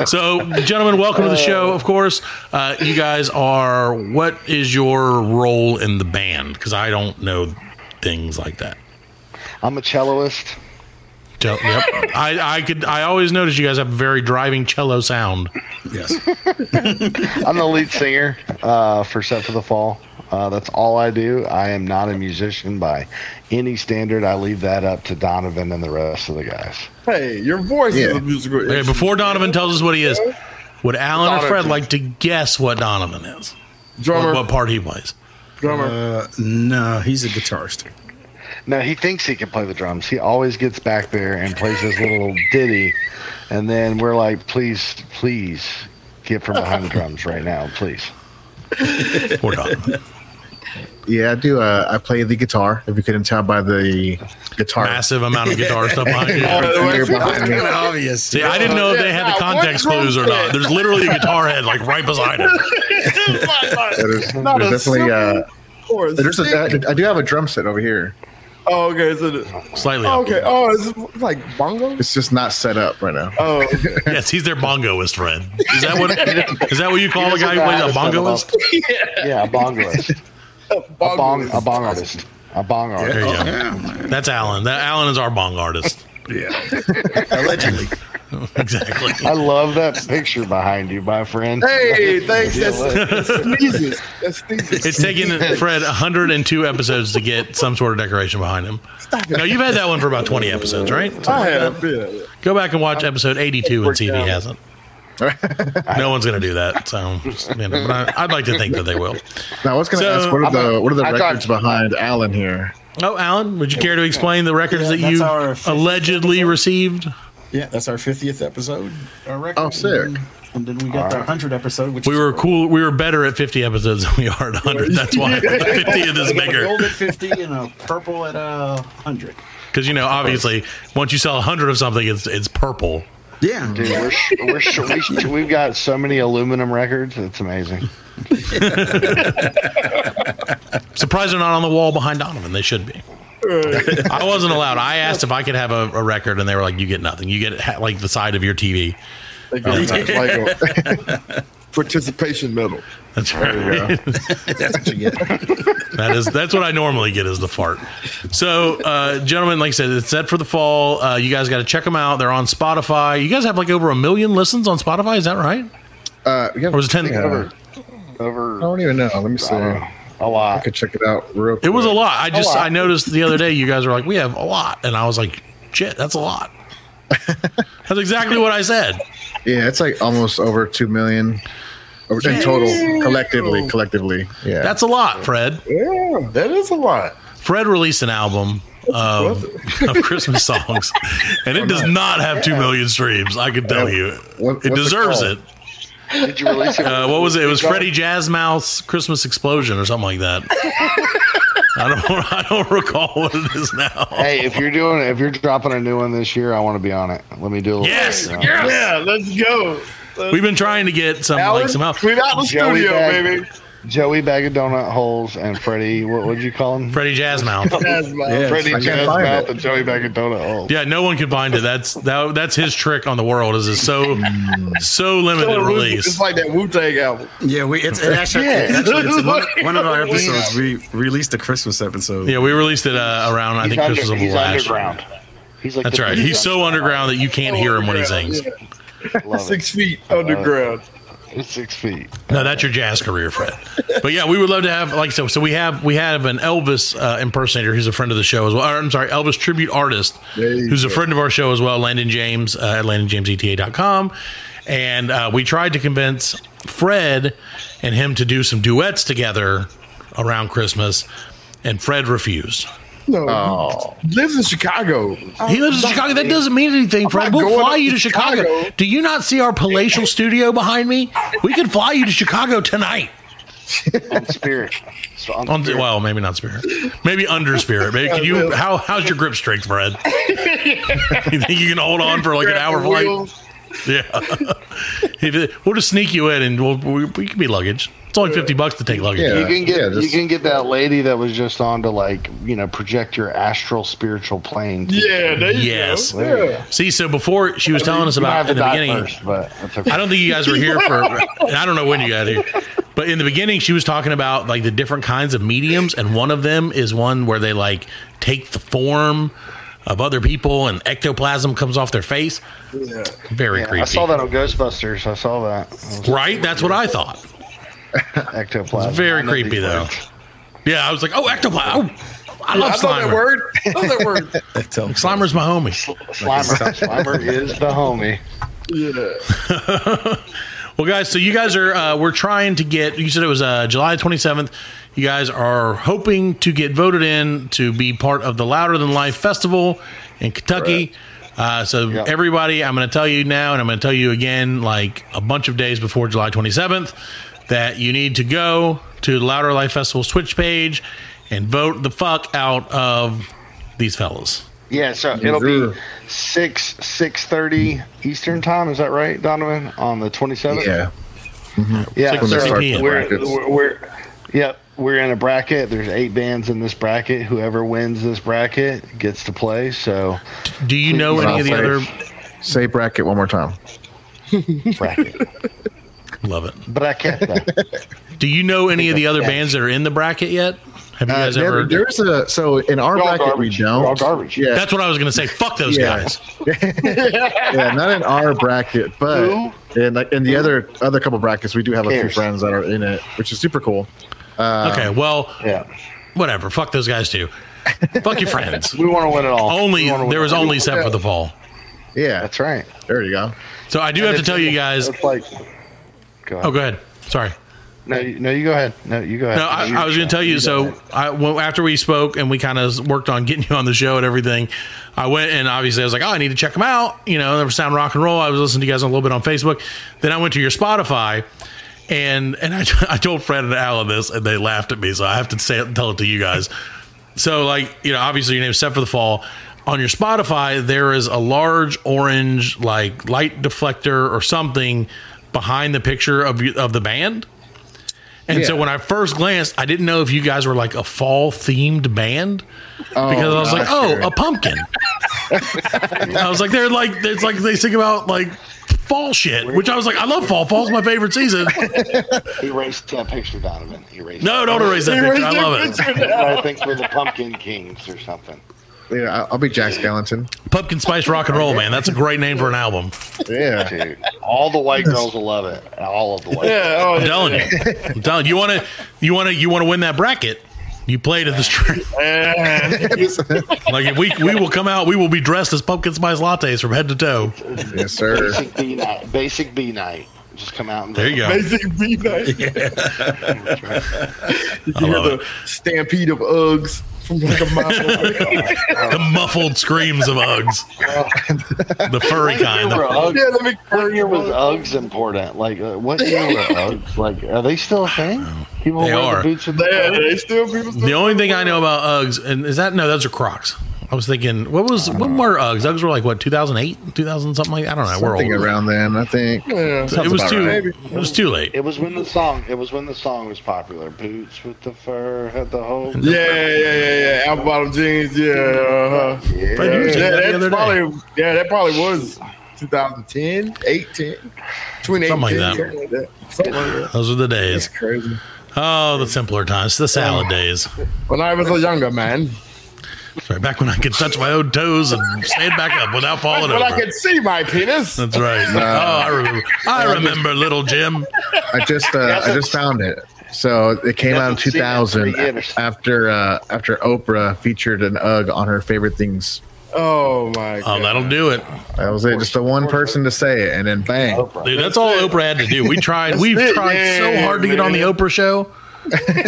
So, gentlemen, welcome to the show. Of course, uh, you guys are. What is your role in the band? Because I don't know things like that. I'm a celloist. So, yep. I, I could. I always notice you guys have a very driving cello sound. Yes. I'm the lead singer uh, for Set for the Fall. Uh, that's all I do. I am not a musician by any standard. I leave that up to Donovan and the rest of the guys. Hey, your voice is a musical. Okay, before Donovan tells us what he is, would Alan or Fred like to guess what Donovan is? drummer, What, what part he plays? drummer. Uh, no, he's a guitarist. No, he thinks he can play the drums. He always gets back there and plays his little ditty, and then we're like, "Please, please, get from behind the drums right now, please." Poor Donovan. Yeah, I do. Uh, I play the guitar. If you couldn't tell by the guitar, Massive amount of guitar stuff behind you. Here behind me. obvious. See, I didn't know if they had the context clues or not. There's literally a guitar head like right beside it. there's, Not there's a definitely. Uh, there's a, stick. I, I do have a drum set over here. Oh, okay. So the, Slightly. oh, up. okay. Oh, it's like bongo? It's just not set up right now. Oh, okay. Yes, he's their bongoist, friend. Is that what? Is that what you call a guy who plays a know how to set bongoist? Yeah, a bongoist, a bong, a bong artist, a bong artist. There you go. Yeah, That's Alan. That Alan is our bong artist. Yeah. Allegedly. exactly. I love that picture behind you, my friend. Hey, thanks. Yeah, That's, that's sneezes. That's sneezes. It's taken Fred 102 episodes to get some sort of decoration behind him. No, you've had that one for about 20 episodes, right? Something I have. that. Yeah. Go back and watch episode 82 and see if he hasn't. No one's going to do that. So, you know, but I, I'd like to think that they will. Now, I was going to So, ask, what are the what are the I thought- records behind Alan here? Oh, Alan, would you care to explain the records Yeah, that you our fifth allegedly received? Yeah, that's our 50th episode. Our record. Oh, sick. And then, and then we got our 100 episode, which We were cool. We were better at 50 episodes than we are at 100. That's why 50 is We got a bigger. gold at 50 and a purple at uh, 100. Because you know, obviously, once you sell 100 of something, it's it's purple. Yeah. Dude, we're, sh- we're sh- we sh- we've got so many aluminum records. It's amazing. Surprised they're not on the wall behind Donovan. They should be. I wasn't allowed. I asked if I could have a, a record, and they were like, "You get nothing. You get like the side of your TV." They give you Lego. Participation medal. That's right. That's what you get. that is that's what I normally get is the fart. So, uh, gentlemen, like I said, it's set for the fall. Uh, you guys got to check them out. They're on Spotify. You guys have like over a million listens on Spotify. Is that right? Uh, yeah, Or was it ten? over? Over. I don't even know. Let me see. A lot. I could check it out real. Quick. It was a lot. I just lot. I noticed the other day you guys were like, we have a lot, and I was like, shit, that's a lot. that's exactly what I said. Yeah, it's like almost over two million over in total, collectively. Collectively, yeah. That's a lot, Fred. Yeah, that is a lot. Fred released an album of, of Christmas songs, and it does not have two million streams. I can tell you, What- it what's it deserves it. Did you release it? Uh, what was it? It was Freddie Jazzmouth's Christmas Explosion or something like that. I don't. I don't recall what it is now. Hey, if you're doing if you're dropping a new one this year, I want to be on it. Let me do a little. Yes, you know. yes. Yeah, let's go. We've been trying to get some Alan, like some help. clean got the Joey studio, baby. Joey Bag of Donut Holes and Freddie. What would you call him? Freddie Jazzmouth. That's my- Yeah, Freddie I can't find Jazzmouth and Joey Bag of Donut Holes. Yeah, no one can find it. That's that, that's his trick on the world. Is it's so so limited It's release. It's like that Wu Tang album. Yeah, we it's it actually, Yeah. actually it's one, one of our episodes. We released a Christmas episode. Yeah, we released it uh, around I He's, think under, Christmas of he's last year. underground. He's like That's right. He's so underground that you can't hear him when he sings. Love Six feet underground. Six feet. No, that's your jazz career, Fred. But yeah, we would love to have like so. So we have we have an Elvis uh, impersonator who's a friend of the show as well. Or, I'm sorry, Elvis tribute artist who's a friend of our show as well. Landon James uh, at LandonJamesETA.com, and uh, we tried to convince Fred and him to do some duets together around Christmas, and Fred refused. No, Oh. he lives in Chicago. He lives in Chicago. That doesn't mean anything, Fred. We'll fly you to to Chicago. Chicago. Do you not see our palatial studio behind me? We can fly you to Chicago tonight. On spirit. So on On, spirit. well, maybe not spirit. Maybe under spirit. Maybe can you? How how's your grip strength, Fred? you think you can hold on for like an hour flight? Yeah. We'll just sneak you in, and we'll we, we can be luggage. It's only fifty bucks to take luggage. Yeah. You can get Yeah, you can get that lady that was just on to like you know project your astral spiritual plane. Yeah, there you Yes. go. Yeah. See, so before she was telling us about in the beginning. first, but okay. I don't think you guys were here for. I don't know when you got here, but in the beginning, she was talking about like the different kinds of mediums, and one of them is one where they like take the form of other people, and ectoplasm comes off their face. Yeah. Very Yeah, creepy, I saw that on Ghostbusters. I saw that. right? That's what I thought. Ectoplasm. It's Very creepy though. words. Yeah, I was like, oh, ectoplasm. Oh, I I love know that word. I know that word. Tell- Slimer's my homie. Slimer. Slimer is the homie. Yeah. Well, guys, so you guys are uh, we're trying to get. You said it was uh, July twenty seventh. You guys are hoping to get voted in to be part of the Louder Than Life Festival in Kentucky. Uh, so Yeah. everybody, I'm going to tell you now, and I'm going to tell you again, like a bunch of days before July 27th, that you need to go to the Louder Life Festival Switch page and vote the fuck out of these fellas. Yeah, so it'll be six six thirty Eastern time. Is that right, Donovan? On the twenty seventh. Yeah. Mm-hmm. yeah. So PM. we're, we're, we're yep. We're in a bracket. There's eight bands in this bracket. Whoever wins this bracket gets to play. So Do you know any of the other? say- Say bracket one more time. bracket, Love it. bracket. Do you know any of the other Yeah. bands that are in the bracket yet? Have you Uh, guys there- ever? there's a so in our bracket garbage. we don't. Garbage. Yeah, That's what I was going to say. Fuck those Yeah. guys. yeah, not in our bracket, but Who? in like in the other other couple brackets, we do have a few friends that are in it, which is super cool. Um, Okay, well, Yeah, whatever. Fuck those guys too. Fuck your friends. we want to win it all. Only We wanna win there was only set for the fall. Yeah, That's right. there you go. So I do have to tell you guys. It's like. Go ahead. Oh, go ahead. Sorry. No, you, no, you go ahead. No, you go ahead. No, I, You- I was going to tell you. go So. I, well, after we spoke and we kind of worked on getting you on the show and everything, I went and obviously I was like, oh, I need to check them out. You know, they were sound rock and roll. I was listening to you guys a little bit on Facebook. Then I went to your Spotify. And and I, I told Fred and Alan this, and they laughed at me. So I have to say it and tell it to you guys. So, like, you know, obviously your name's set for the fall. On your Spotify, there is a large orange, like, light deflector or something behind the picture of of the band. And so when I first glanced, I didn't know if you guys were like a fall themed band Oh, because I was like, gosh, oh, sure. a pumpkin. I was like, they're like, it's like they sing about like fall shit, which I was like, I love fall. Fall's my favorite season. Erase that picture, Donovan. Erase No, don't erase that picture. I love it. I think we're the Pumpkin Kings or something. Yeah, I'll- I'll be Jack Skellington. Pumpkin Spice Rock and Roll, man. That's a great name for an album. Yeah. Dude, all the white girls will love it. All of the white. Yeah, oh, I'm telling you. I'm telling you. You want to, you want to, you want to win that bracket. You played at the street. like if we we will come out, we will be dressed as pumpkin spice lattes from head to toe. Yes, sir. Basic B night. Basic B night. Just come out and There you go. Basic B night. You I can hear love the stampede of Uggs from like a mile away. The muffled screams of Uggs, the furry kind. Were The, Uggs- Yeah, let me- what year was Uggs important? Like, uh, what year were Uggs? Like, are they still a thing? People They wear are. the boots with the Yeah, they still people still the only thing I know about Uggs, and is that no, those are Crocs. I was thinking, what was what were Uggs? Uggs were like what 2008, 2000 something like I don't know. We're old. around then, I think. Yeah. It was too. right. It was too late. It was when the song. It was when the song was popular. Boots with the fur had the whole. Yeah, yeah, yeah, yeah. Apple bottom jeans. Yeah, uh-huh. Yeah. Fred, you were yeah, saying that the that's probably yeah, that probably was 2010, 18, 2018, Something like that. something like that. Something like that. Those are the days It's crazy. Oh, the simpler times, the salad days. When I was a younger man, Sorry, back when I could touch my own toes and stand back up without falling when I over. could see my penis. That's right. Oh, I remember. I remember, little Jim. I just uh, I just found it. So it came out in Hasn't seen it in 2000 after uh, after Oprah featured an UGG on her favorite things. Oh my Oh, god. that'll do it, That was it. Just the one person to say it, and then bang. Oprah. dude. That's all Oprah had to do. We tried. We've it, tried so hard to get on the. Oprah show,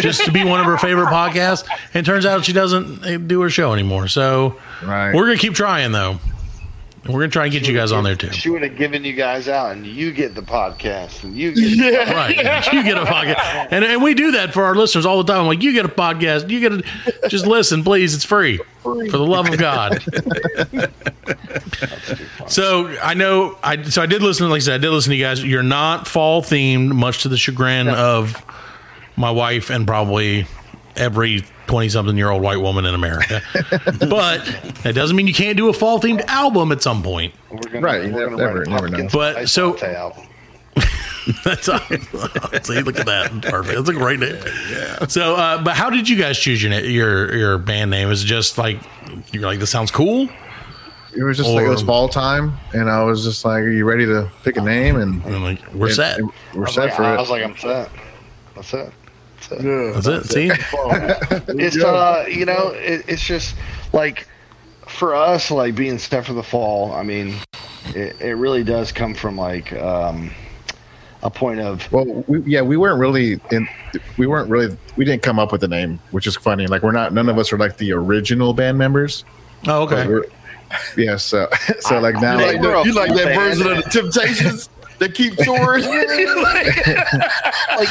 just to be one of her favorite podcasts. And it turns out she doesn't uh, do her show anymore. So Right. we're gonna keep trying, though. We're gonna try and get you guys on there too. She would have given you guys out, and you get the podcast, and you get. Yeah. Right. You get a podcast. And, and we do that for our listeners all the time. Like, you get a podcast. You get to just listen, please. It's free. For the love of God. so I know I so I did listen, like I said, I did listen to you guys. You're not fall themed, much to the chagrin of my wife and probably every 20 something year old white woman in America. but that doesn't mean you can't do a fall themed album at some point. Gonna, Right, never- gonna write never- never But, so- latte album. That's see, look at that, perfect. That's a great name. Yeah. So, uh, but how did you guys choose your your your band name? Is it just like you're like this sounds cool? It was just like it was fall time, and I was just like, "Are you ready to pick a name?" And And I'm like, we're and- set. and We're set like, for I it. I was like, I'm set. That's it. That's it. Yeah. That's it. See, it's uh you know it, it's just like for us like being set for the fall i mean it, it really does come from like um a point of Well, we, yeah, we weren't really in. We weren't really. We didn't come up with the name, which is funny. Like we're not. None of us are like the original band members. oh okay. we're- Yeah. So, so like now, You like, we're that, you like that band. version of the Temptations that keep touring? like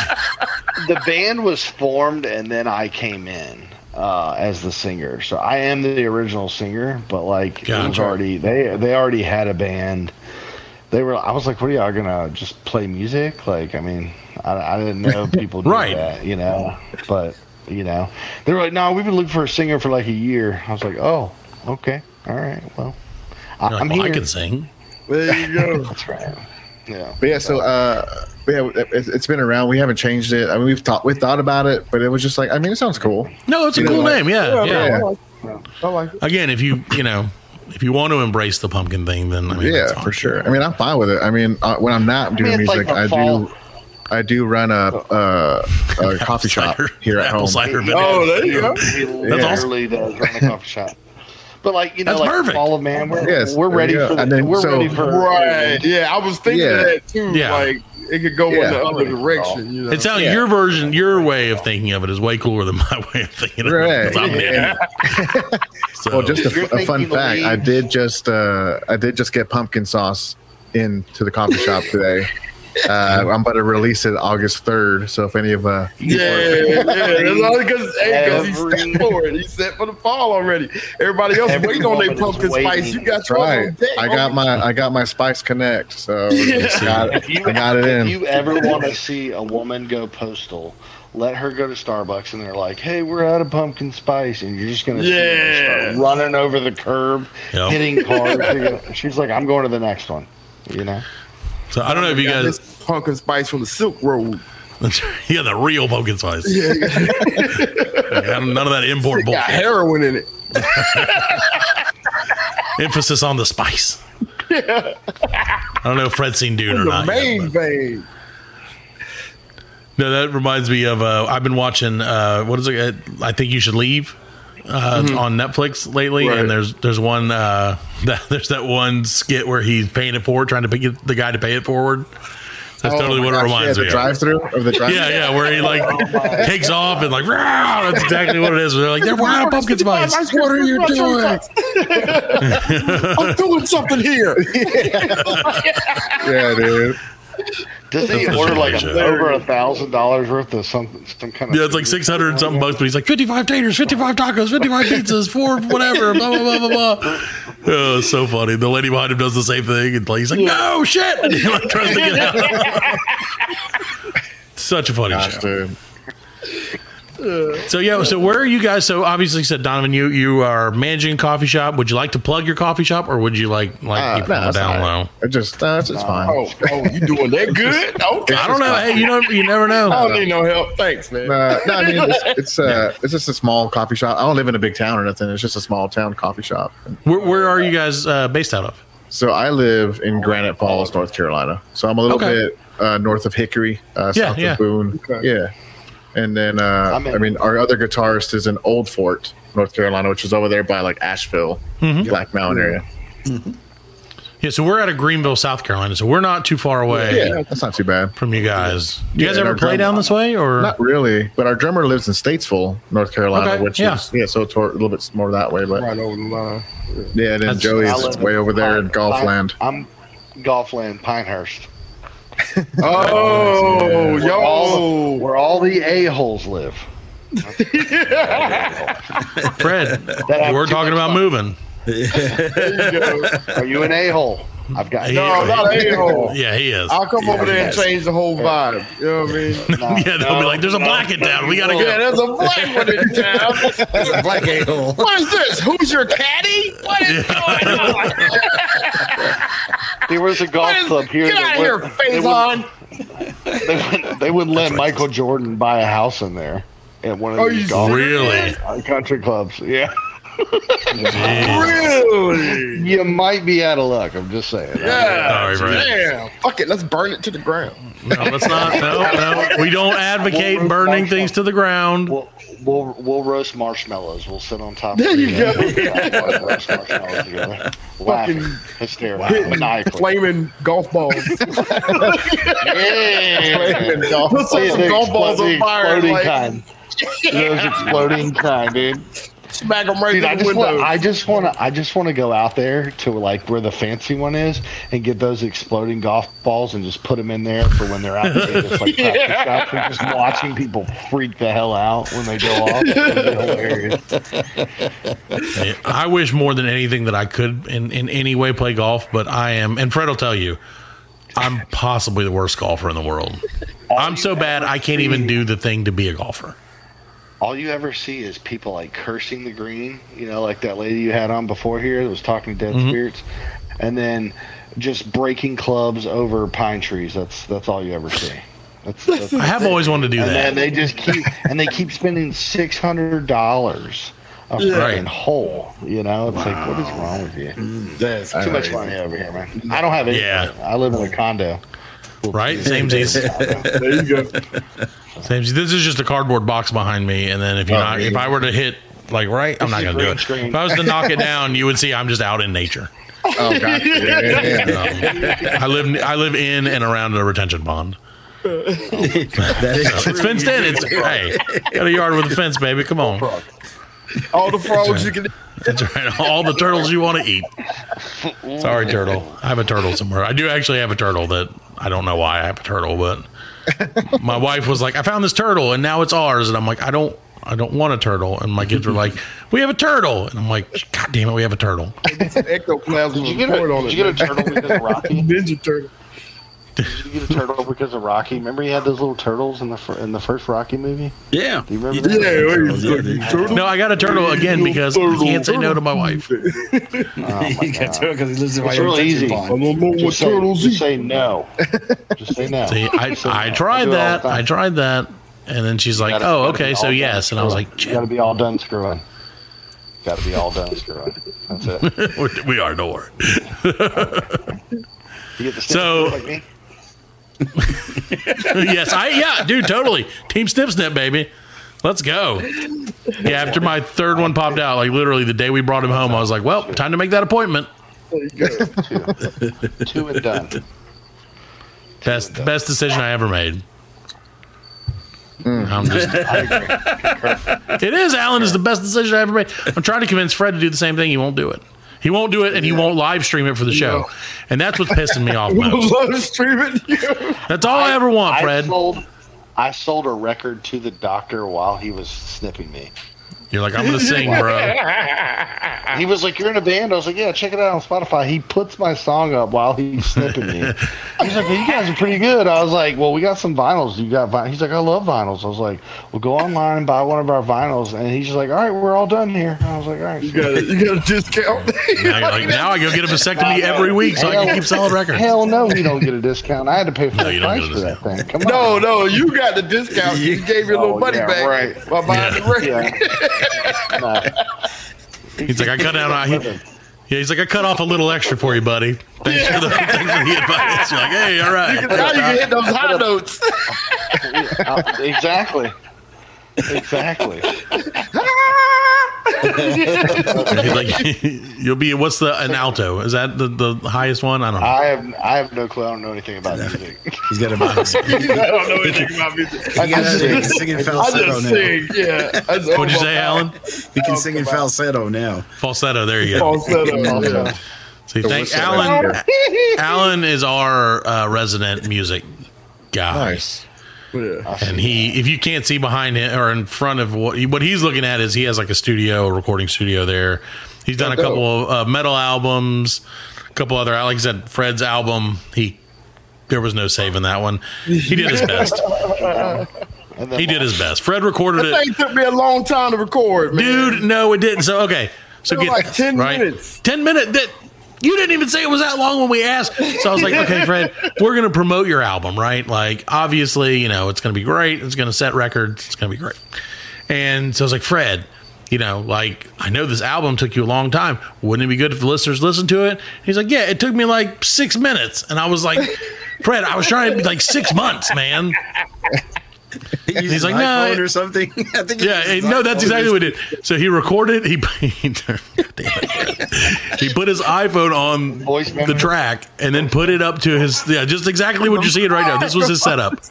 the band was formed and then i came in uh as the singer. So i am the original singer but like it was already they they already had a band. They were i was like what are y'all gonna just play music? Like i mean i, I didn't know people do Right. that you know but you know. They were like no we've been looking for a singer for like a year. I was like oh okay. All right. Well I, You're like, i'm well, I can sing. there you go. that's right yeah but yeah. So, uh, but yeah, it, it's been around. We haven't changed it. I mean, we've thought we thought about it, but it was just like, I mean, it sounds cool. No, it's a know, cool like- name. Yeah, yeah. I like. I like it. Again, if you you know if you want to embrace the pumpkin thing, then I mean, yeah, fine. for sure. I mean, I'm fine with it. I mean, uh, when I'm not doing it's like music, the I fall- do. I do run a, a, a coffee shop here at apple home. cider. Oh, there you go. He That's awesome. literally does run a coffee shop. But like you know, That's like perfect. all of man, we're, Yes, we're ready you for the, And then- we're so- ready for Right. Yeah, I was thinking Yeah. of that too. Yeah. Like it could go in the other direction. You know? It sounds Yeah. your version, your way of thinking of it is way cooler than my way of thinking of it. Right. 'cause I'm an Yeah. So, Well, just a, You're f- a fun fact: lead. I did just uh, I did just get pumpkin sauce into the coffee shop today. Uh, I'm about to release it August third. So if any of uh, yeah, yeah. That's all because hey, he's Every- set for it. He's set for the fall already. Everybody else Every waiting on their pumpkin spice. You got that's yours right, on deck. I got my I got my Spice Connect. So got, If you, I got it if in. you ever want to see a woman go postal, let her go to Starbucks and they're like, "Hey, we're out of pumpkin spice," and you're just gonna Yeah. start running over the curb, Yep. hitting cars. She's like, "I'm going to the next one," you know. So I don't know if you Got guys. this pumpkin spice from the Silk Road. yeah, the real pumpkin spice. Yeah, None of that import it got heroin in it. Emphasis on the spice. I don't know if Fred's seen Dune or not. yet, main vein. No, that reminds me of uh, I've been watching uh, what is it? I think you should leave uh, Mhm. on Netflix lately, Right. and there's there's one uh, that, there's that one skit where he's paying it forward, trying to get the guy to pay it forward. That's Oh totally my what gosh, it reminds yeah, me the of. drive-through of the drive. Yeah, yeah, where he like takes off and like "Rawr," that's exactly what it is. They're like they're wow, pumpkin spice. What are you doing? I'm doing something here. yeah, dude. Does he order like hilarious. a, over a thousand dollars worth of something, some kind of? Yeah, it's like six hundred something bucks, but he's like fifty five taters, fifty five tacos, fifty five pizzas, four whatever, blah blah blah blah blah. Oh, it's so funny. The lady behind him does the same thing, and he's like, "No shit!" And he like tries to get out. Such a funny Gosh, show. dude. So yeah, so where are you guys? So obviously, you said Donovan, you you are managing a coffee shop. Would you like to plug your coffee shop, or would you like like Uh, keep no, it it's down low? It just, uh, it's, it's fine. Oh, oh, you doing that good? Okay. I don't know. Hey, you know, you never know. I don't need no help. Thanks, man. Uh, no, I mean it's it's, uh, it's just a small coffee shop. I don't live in a big town or nothing. It's just a small town coffee shop. Where, where are you guys uh, based out of? So I live in Granite Falls, North Carolina. So I'm a little Okay. bit uh, north of Hickory, uh, Yeah, south yeah. of Boone. Okay. Yeah. And then uh, I'm in- I mean our other guitarist is in Old Fort, North Carolina, which is over there by like Asheville, Mhm. Black Mountain area. Yeah, so we're out of Greenville, South Carolina, so we're not too far away Yeah, that's not too bad. from you guys. Do you guys ever play drum- down this way, or Not really, but our drummer lives in Statesville, North Carolina, Okay, which yeah. is yeah, so it's a little bit more that way. But Right over the line. yeah, and then That's- Joey's way over there in Pine- Golfland. I'm Golfland, Pinehurst. Oh, Where all the, yo. where all the a holes live. Fred? That we're talking about moving. Are you an a hole? I've got No, I'm not an a-hole. Yeah, he is. I'll come over there and change the whole vibe. You know what I mean? yeah, they'll be like, "There's a black in town. We gotta go." Yeah, there's a black one in town. That's a black a hole. What is this? Who's your caddy? What is going on? There was a golf What is- club here. Get that out of here, wouldn't- they on. wouldn't- They wouldn't, they wouldn't let Michael Jordan buy a house in there at one of Are these golf Really? uh, country clubs. Yeah, Jeez. Really? you might be out of luck. I'm just saying. Yeah. Sorry, Fred. Damn. Fuck it. Let's burn it to the ground. No, let's not. No, no. We don't advocate We'll- burning things to the ground. We'll, we'll we'll roast marshmallows. We'll sit on top. There of you the- go. roast marshmallows together, laughing Fucking hysterically, Hitting maniacally. flaming golf balls. Yeah. Flaming golf. Let's set some golf balls on the fire. exploding Like, kind. Those exploding kind, dude. Smack them right Dude, I through the just want, window. I just want to, I just want to go out there to like where the fancy one is and get those exploding golf balls and just put them in there for when they're out there, just like Yeah. and just watching people freak the hell out when they go off. It's hilarious. I wish more than anything that I could in, in any way play golf, but I am, and Fred will tell you, I'm possibly the worst golfer in the world. I'm so bad I can't even do the thing to be a golfer. All you ever see is people like cursing the green, you know, like that lady you had on before here that was talking to dead Mhm. spirits, and then just breaking clubs over pine trees. That's that's all you ever see. That's, that's I have always wanted to do and then that. they just keep and they keep spending six hundred dollars a Yeah. freaking hole. You know, it's like what is wrong with you? That's Too much money over here, man. I don't have any. Yeah. I live in a condo. Right? Samesies. There you go. Samesies. This is just a cardboard box behind me, and then if you Oh, knock, if I were to hit like right, I'm not going to do it. screen. If I was to knock it down, you would see I'm just out in nature. Oh, gotcha. Yeah, yeah, yeah. I live I live in and around a retention pond. That is So it's fenced in. It's hey, got a yard with a fence, baby. Come on. All the frogs you can. That's right. All the turtles you want to eat. Sorry, turtle. I have a turtle somewhere. I do actually have a turtle that I don't know why I have a turtle, but my wife was like, "I found this turtle and now it's ours," and I'm like, "I don't." I don't want a turtle, and my kids were like, "We have a turtle," and I'm like, "God damn it, we have a turtle." Ectoplasm Did you get a, on did you get a turtle because of Rocky? Ninja turtle. Did you get a turtle because of Rocky? Remember he had those little turtles in the fir- in the first Rocky movie? Yeah. Do you remember You that? did. Yeah, yeah, No, I got a turtle again because I can't say no to my wife. Oh my He got turtle because he lives in It's my really easy. pond. I don't know what Just say, turtles just eat. say no. Just say no. See, I, say I no. tried do that. I tried that. And then she's like, Gotta- oh, gotta okay, so yes. done And I was like, you got to be all done screwing. Got to be all done screwing. That's it. We're- we are. You get the So- like me. yes, I yeah, dude, totally. Team Snip Snip, baby. Let's go. Yeah, after my third one popped out, like literally the day we brought him home, I was like, well, time to make that appointment. Two and done. Best best decision I ever made. I'm just, it is, Alan, is the best decision I ever made. I'm trying to convince Fred to do the same thing. He won't do it. He won't do it, and he won't live stream it for the show. And that's what's pissing me off most. Love streaming you. That's all I ever want, I Fred. sold, I sold a record to the doctor while he was snipping me. You're like, I'm gonna sing, bro. He was like, "You're in a band." I was like, "Yeah, check it out on Spotify." He puts my song up while he's snipping me. He's like, well, "You guys are pretty good." I was like, "Well, we got some vinyls. You got vinyl?" He's like, "I love vinyls." I was like, "Well, go online and buy one of our vinyls." And he's just like, "All right, we're all done here." I was like, "All right." You got, you got a discount. Now, like, now I go get a vasectomy every week so I can keep selling records. Hell no, he don't get a discount. I had to pay full you don't price for that thing. Come No, on. no, you got the discount. You gave your little Oh, money yeah, back right. by buying the record. Yeah. No. He's like, I cut out. I, yeah, he's like, I cut off a little extra for you, buddy. Thanks for the, thanks for the advice. You're like, hey, all right. You can, now you can hit those high notes. Uh, exactly. Exactly. He's like, you'll be. What's the an alto? Is that the, the highest one? I don't know. I have I have no clue. I don't know anything about music. He's got a box. I don't know anything about music. I He can just sing, sing. sing in I falsetto now. sing, yeah. What'd you say, about- Alan? He can sing in falsetto now. Falsetto. There you go. Falsetto, yeah. See, thank whistle Alan. Alan is our uh, resident music guy. Nice. Yeah. And he, if you can't see behind him or in front of what he, what he's looking at is he has like a studio, a recording studio there. He's done a dope. couple of uh, metal albums, a couple other, like I said, Fred's album. He there was no saving that one. He did his best. He did his best. Fred recorded it. That it, took me a long time to record, man. dude. No, it didn't. So okay, so It was get like 10 right? minutes. Ten minutes. That you didn't even say it was that long when we asked. So I was like, okay, Fred, we're gonna promote your album, right? Like, obviously, you know, it's gonna be great. It's gonna set records. It's gonna be great. And so I was like, Fred, you know, like I know this album took you a long time. Wouldn't it be good if the listeners listen to it? He's like, yeah, it took me like six minutes, and I was like, Fred, I was trying to be like six months, man. He uses He's like, an no, iPhone it- or something. I think Yeah, uses no, that's exactly what he did. So he recorded. He he, it. he put his iPhone on Voice the track and then put it up to his yeah, just exactly what you're seeing right now. This was his setup.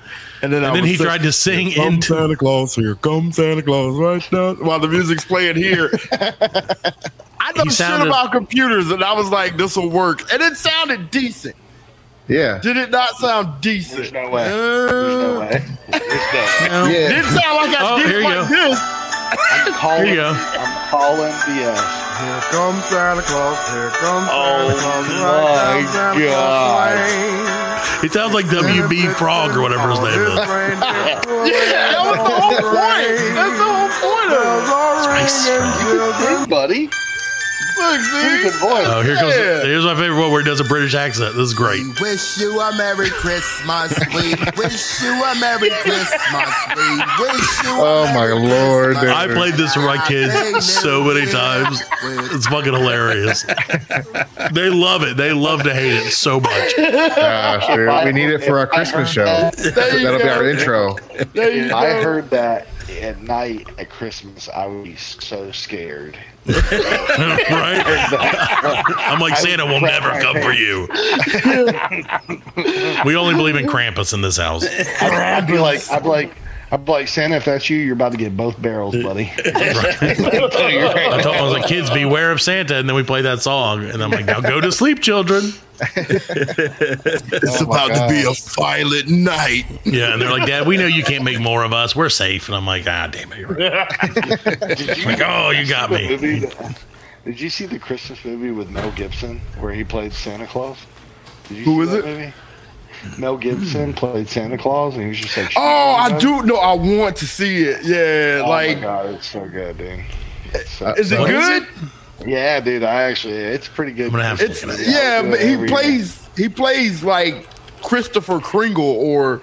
And then, And then he sing- tried to sing Here into- Santa Claus. Here comes Santa Claus right now. While the music's playing here. I know He shit about computers, and I was like, "This will work," and it sounded decent. Yeah. Did it not sound decent? There's no way. Uh, There's no way. There's no way. It didn't sound like I Oh, did here like go. this. I'm calling. Here you go. I'm calling BS. Here comes Santa Claus. Here comes Oh, Santa Claus. my Santa God. Claus It sounds like WB Frog or whatever his name is. yeah, that was the whole point. That's the whole point of it. Hey, buddy. Look, Pretty good voice. Oh, here comes. Yeah. Here's my favorite one where he does a British accent. This is great. We wish you a Merry Christmas. We wish you a Merry Christmas. We wish you a Oh my Merry lord, Christmas. I played this for my kids so many times. It's fucking hilarious. They love it. They love to hate it so much. Gosh, dude, we need it for our Christmas show. That'll be our intro. There you If I heard that at night at Christmas, I would be so scared. right? I'm like, Santa will never come for you. We only believe in Krampus in this house. I'd, I'd be like, I'd be like, I'd be like, Santa, if that's you, you're about to get both barrels, buddy. I told I was like, kids, beware of Santa. And then we played that song. And I'm like, now go to sleep, children. It's Oh my about to be a violent night. Yeah. And they're like, Dad, we know you can't make more of us. We're safe. And I'm like, ah, damn it. You're right. You, Like, oh, you got me. movie, did you see the Christmas movie with Mel Gibson where he played Santa Claus? Did you Who see is that it? Movie? Mel Gibson hmm. played Santa Claus, and he was just like, Oh, I do know. I want to see it. Yeah, Oh like, my god, it's so good, dude. It's so- uh, is it What is good? Yeah, dude. I actually, it's pretty good. I'm gonna have to It's look it up. yeah, but he Every plays he plays like Christopher Kringle or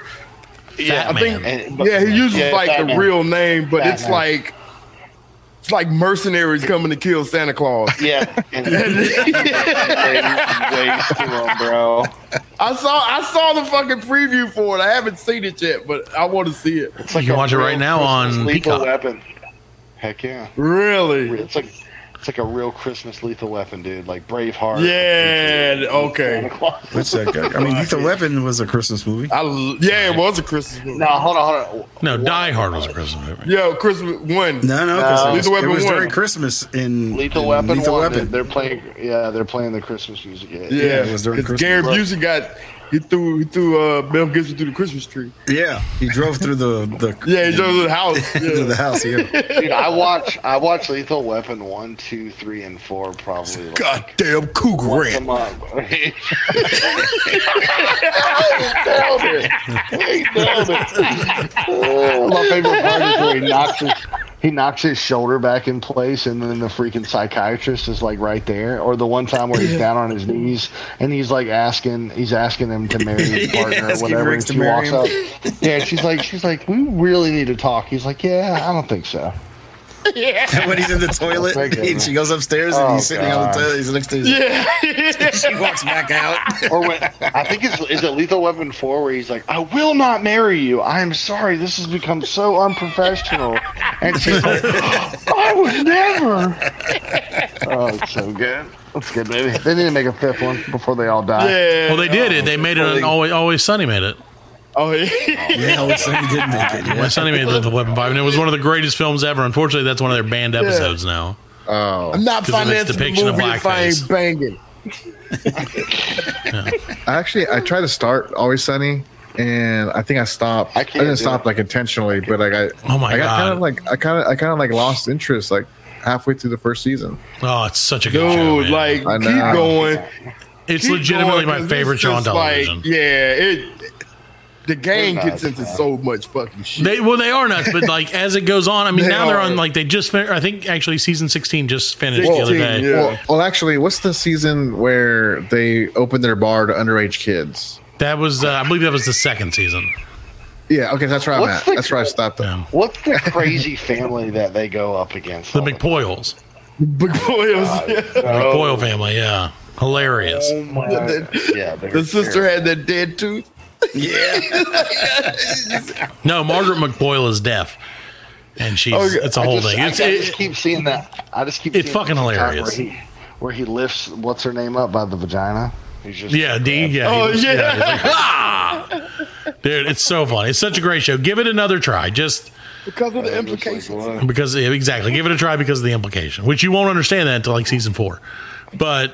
Yeah, I think And- but- yeah he uses yeah, like the Batman. real name, but it's Batman. like it's like mercenaries coming to kill Santa Claus. Yeah, and ways to him, bro. I saw I saw the fucking preview for it. I haven't seen it yet, but I want to see it. It's like You can a watch it right now on Christmas lethal Peacock. Weapon. Heck yeah, Really? it's like it's like a real Christmas lethal weapon, dude. Like Braveheart. Yeah. Okay. What's that guy? I mean, Lethal Weapon was a Christmas movie. I l- yeah, it was a Christmas movie. No, hold on, hold on. No, Die Hard was a Christmas movie. Yeah, Christmas one. No, no, uh, because No. it was, Lethal it Weapon was one. during Christmas in Lethal in Weapon. Lethal one, Weapon. They're playing. Yeah, they're playing the Christmas music. Yeah. Yeah, it was during because Christmas. Gary Busey got he threw he threw uh, Mel Gibson through the Christmas tree. Yeah, he drove through the the Yeah, he drove through the house. to Yeah. the house. Yeah, Dude, I watch I watch Lethal Weapon one, two, three, and four probably. Like, Goddamn Cougar once a Ranch. month. he nailed it. He nailed it. Oh, my favorite part is where he knocks his he knocks his shoulder back in place, and then the freaking psychiatrist is like right there. Or the one time where he's down on his knees and he's like asking he's asking him to marry his Yeah, partner or whatever. And she walks up. Yeah, she's like she's like we really need to talk. He's like yeah, I don't think so. when he's in the toilet, Thank and she goes upstairs and Oh, he's sitting on the toilet. He's next to his. Yeah. she walks back out. or when I think it's is it Lethal Weapon four where he's like, "I will not marry you. I am sorry. This has become so unprofessional." And she's like, oh, "I would never." Oh, it's so good. That's good, baby. They need to make a fifth one before they all die. Yeah. Well, they did it. They oh, made it an always, always Sunny made it. Oh yeah. Yeah, Always Sunny did make it. Yeah. Always Sunny made the Weapon Five, and it was one of the greatest films ever. Unfortunately, that's one of their banned episodes now. Oh, I'm not 'Cause of financing the depiction of movie if I blackface. ain't banging. I actually I tried to start Always Sunny, and I think I stopped. I I, can't didn't stop it. like intentionally, but like I Oh my I got God. kind of like I kind of I kind of like lost interest like halfway through the first season. Oh, it's such a good show. Dude, man. like I keep know. going. it's keep legitimately going, my 'cause favorite it's show on just like- yeah, it the gang They're gets into man. so much fucking shit. They well, they are nuts, but like as it goes on, I mean, They now they're on like they just. Fin- I think actually season sixteen just finished the other day. yeah. Well, well, actually, what's the season where they opened their bar to underage kids? That was, uh, I believe, that was the second season. Yeah, okay, that's where I'm What's at. the- That's where I stopped. Them. Yeah. What's the crazy family that they go up against? The all McPoyles, Big boys. Yeah. McPoyle family, yeah, hilarious. Oh my! Yeah, they're The sister had that dead tooth. Yeah. No, Margaret McPoyle is deaf, and she's Okay, it's a whole just, thing. I, It's, I it- just keep seeing that. I just keep. It's fucking hilarious. Where he, where he lifts what's her name up by the vagina. He's just yeah, D, yeah, Oh, he was- yeah. he's like, "Ah!" dude, it's so funny. It's such a great show. Give it another try, just Because of the Just like, implications. because yeah, exactly. Give it a try because of the implication, which you won't understand that until like season four. But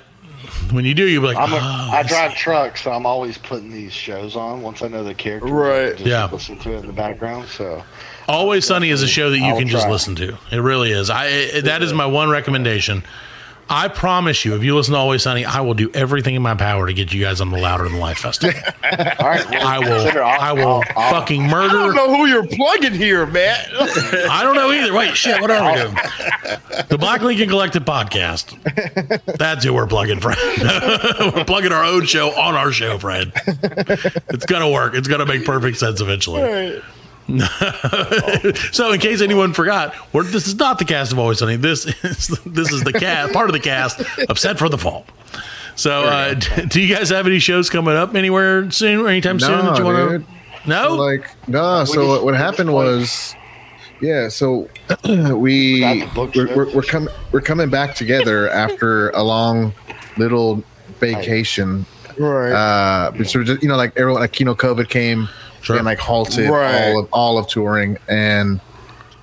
when you do, you'll be like, I'm a, "Oh, I drive trucks, so I'm always putting these shows on. Once I know the character, Right. Just Yeah. listen to it in the background. So Always Sunny is a show that you I'll can just listen to. It really is. I it, that is my one recommendation. I promise you, if you listen to Always Sunny, I will do everything in my power to get you guys on the Louder Than Life festival. all right, well, I will. I'll- I will I'll- I'll- I don't know who you're plugging here, Matt. I don't know either. Wait, shit. What are we doing? The Black Lincoln Collective podcast. That's who we're plugging, Fred. we're plugging our own show on our show, Fred. It's gonna work. It's gonna make perfect sense eventually. so, in case anyone forgot, we're, this is not the cast of Always Sunny. This is this is the cast, part of the cast of Set for the Fall. So, uh, d- do you guys have any shows coming up anywhere soon or anytime soon that you No, want to? No, Like no. So what, what happened was, yeah. So we Got the book we're, we're, we're coming we're coming back together after a long little vacation. right. Uh, so just you know, like everyone, like you know, COVID came Sure. and like halted Right. all of all of touring, and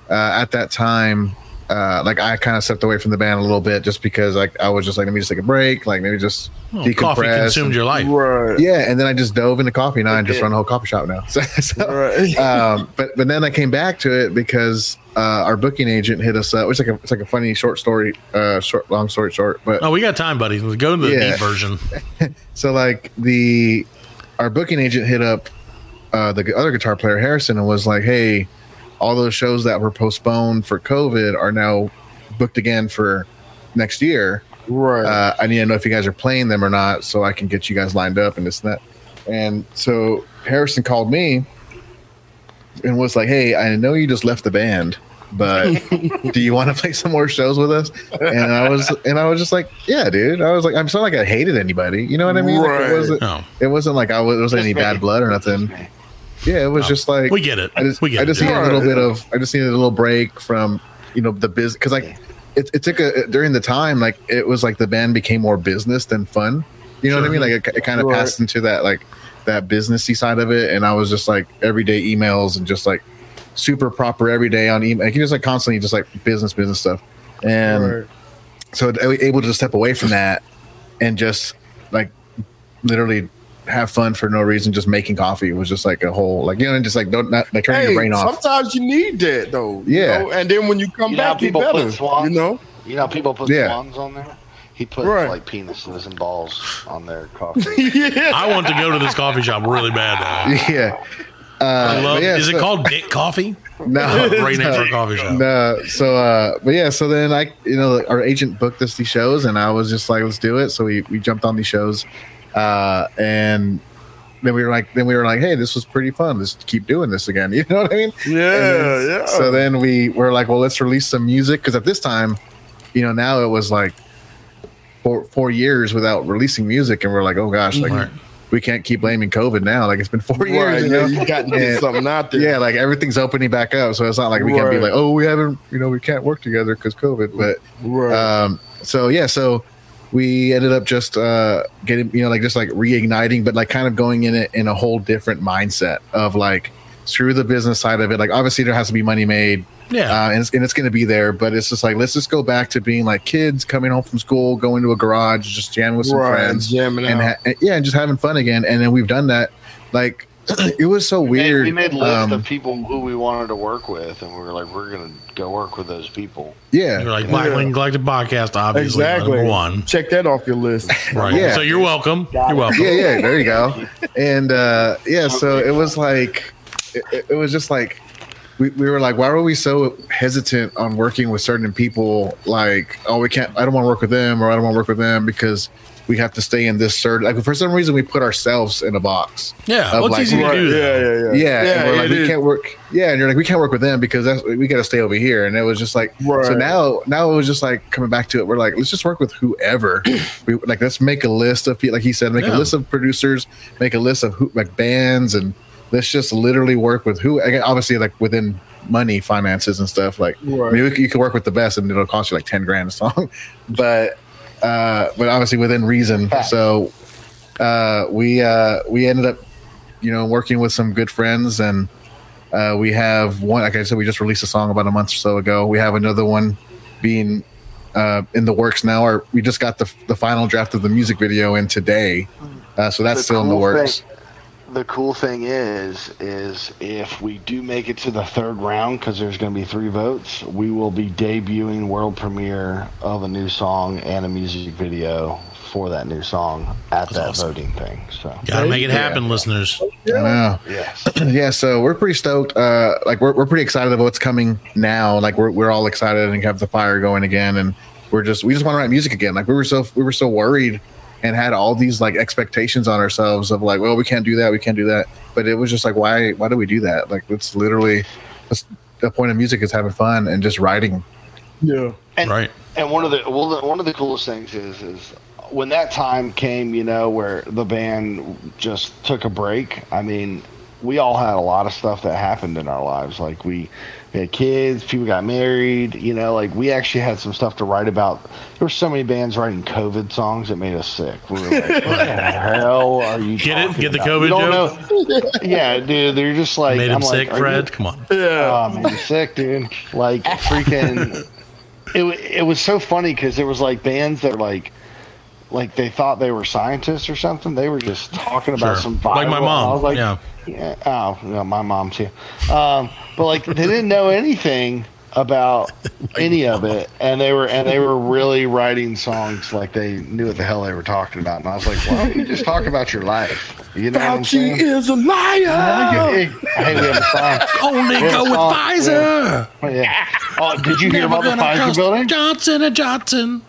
uh, at that time, uh, like I kind of stepped away from the band a little bit just because like I was just like let me just take a break, like maybe just Well, decompress. coffee consumed and- your life. right. yeah, and then I just dove into coffee, and I just run a whole coffee shop now. So, so, Right. um, but but then I came back to it because uh, our booking agent hit us up. It's like a it's like a funny short story, uh, short long story short. But Oh, we got time, buddy. Go to the Yeah. deep version. so like the our booking agent hit up uh, the other guitar player Harrison and was like, "Hey, all those shows that were postponed for COVID are now booked again for next year. Right. Uh, I need to know if you guys are playing them or not, so I can get you guys lined up and this and that." And so Harrison called me and was like, "Hey, I know you just left the band." But do you want to play some more shows with us? And I was, and I was just like, yeah, dude. I was like, I'm not like I hated anybody. You know what I mean? Like, it wasn't. No. It wasn't like I was. There wasn't any bad blood or nothing. Yeah, it was just like We get it. I just, We get I it, just dude. needed a little bit of. I just needed a little break from, you know, the business because like it, it took a during the time like it was like the band became more business than fun. You know what I mean? Like it, it kind of Right. passed into that like that businessy side of it, and I was just like everyday emails and just like super proper every day on email. Like, you just like constantly just like business business stuff, and Right. so I was able to step away from that and just like literally have fun for no reason. Just making coffee It was just like a whole like you know, and just like don't not like turning Hey, your brain off. sometimes you need that though. you Yeah. know, and then when you come You know how back, you people better. put swans? You know. You know, people put Yeah. swans on there. He put Right. like penises and balls on their coffee. yeah. I want to go to this coffee shop really bad now. yeah. Uh, I love. yeah, is it called Dick Coffee? No, Great name no. for a coffee shop. No, so uh, but yeah, so then I, you know, our agent booked us these shows, and I was just like, let's do it. So we we jumped on these shows, uh, and then we were like, then we were like, hey, this was pretty fun. Let's keep doing this again. You know what I mean? Yeah, then- yeah. So then we were like, well, let's release some music because at this time, you know, now it was like four four years without releasing music, and we're like, oh gosh, like. Right. We can't keep blaming COVID now. Like it's been four years. You yeah, know? you got And- something out there. yeah, like everything's opening back up, so it's not like we can't be like, oh, we haven't, you know, we can't work together because COVID. But Right. um, so yeah, so we ended up just uh, getting, you know, like just like reigniting, but like kind of going in it in a whole different mindset of like screw the business side of it. Like obviously there has to be money made, Yeah. uh, and it's, and it's going to be there, but it's just like let's just go back to being like kids coming home from school, going to a garage, just jamming with some Right, friends, jamming and ha- and- yeah, and just having fun again. And then we've done that. Like it was so We made, weird. we made a list um, of people who we wanted to work with, and we were like, we're gonna go work with those people. yeah, You're like Black Yeah. Lincoln Collective podcast, obviously exactly. number one. Check that off your list. Right. Yeah. So you're welcome. You're welcome. yeah, yeah, there you go. And uh, yeah, so it was like, it, it was just like, we, we were like, why were we so hesitant on working with certain people? Like, oh, we can't, I don't want to work with them, or I don't want to work with them because we have to stay in this certain. Like, for some reason, we put ourselves in a box. Yeah. Of Well, it's like- easy to do. yeah, that. yeah, yeah. Yeah, and we're like, we can't work. Yeah, and you're like, we can't work with them because that's we got to stay over here. And it was just like, so now, now it was just like coming back to it. We're like, let's just work with whoever. we like, let's make a list of people. Like he said, make Yeah. a list of producers, make a list of who like bands, and let's just literally work with who. Again, obviously, like within money, finances, and stuff. Like, I mean, you can work with the best, and it'll cost you like ten grand a song, but uh, but obviously within reason. So uh, we uh, we ended up, you know, working with some good friends, and uh, we have one. Like I said, we just released a song about a month or so ago. We have another one being uh, in the works now. Or we just got the the final draft of the music video in today, uh, so that's The still in the works. thing- the cool thing is, is if we do make it to the third round, because there's going to be three votes, we will be debuting world premiere of a new song and a music video for that new song at that awesome. voting thing. So Gotta make it Yeah. happen, listeners. I know. yes, yeah, so we're pretty stoked. Uh, like we're, we're pretty excited about what's coming now. Like we're, we're all excited and have the fire going again, and we're just we just want to write music again. Like we were so we were so worried and had all these like expectations on ourselves of like, well, we can't do that, we can't do that. But it was just like, why why do we do that? Like it's literally that's the point of music is having fun and just writing. Yeah. and, Right. And one of the well, the, one of the coolest things is is when that time came, you know, where the band just took a break. I mean, we all had a lot of stuff that happened in our lives. Like we, we had kids, people got married. You know, like we actually had some stuff to write about. There were so many bands writing COVID songs that made us sick. We were like, "What the hell are you?" Get it? talking Get the about? COVID You don't know- yeah, dude. They're just like Made him I'm sick, like, are Fred. you- Come on. Oh, man, sick, dude. Like freaking. It it was so funny because there was like bands that were like, like they thought they were scientists or something. They were just talking about Sure. some Like my mom, I was like, yeah. yeah. Oh, yeah, my mom too. Um, but like they didn't know anything about any of it, and they were and they were really writing songs like they knew what the hell they were talking about. And I was like, "Why don't you just talk about your life?" You know Fauci is a liar. Hey, we have a song. Only go with. Pfizer. Oh, yeah. Oh, did you hear Never about the Pfizer building? Johnson and Johnson.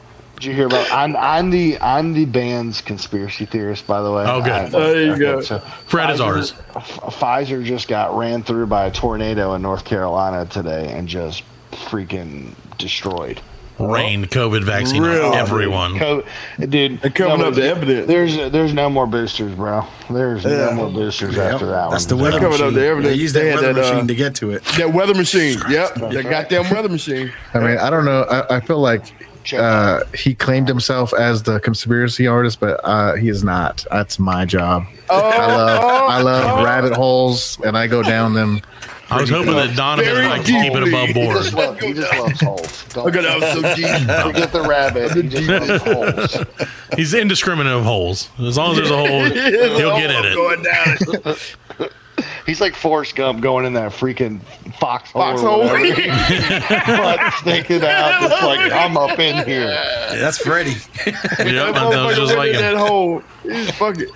Did you hear about? I'm I'm the I'm the band's conspiracy theorist, by the way. Oh, good. I- There you go. So Fred is ours. Pfizer just got ran through by a tornado in North Carolina today and just freaking destroyed. Rained COVID vaccine Really? on everyone. Co- dude, They're coming no, up the evidence. There's there's no more boosters, bro. There's Yeah. no more boosters Yep, after that That's one. the weather Coming up machine. the evidence. They use They that had weather that, uh, machine to get to it. That weather machine. Yep. That goddamn weather machine. I mean, I don't know. I, I feel like uh, he claimed himself as the conspiracy artist, but uh, he is not. That's my job. Oh, I love oh, I love oh. rabbit holes, and I go down them. I was hoping that Donovan Very would like to keep it above He board. just, love, he just loves holes. Don't Look at that, so deep. forget the rabbit. He just loves holes. He's indiscriminate of holes. As long as there's a hole, he'll get at it. Going down. He's like Forrest Gump going in that freaking foxhole. Foxhole. Or whatever. but sticking out, just like I'm up in here. That's Freddie. Yep, That that was motherfucker just like him. that hole. He's fucking.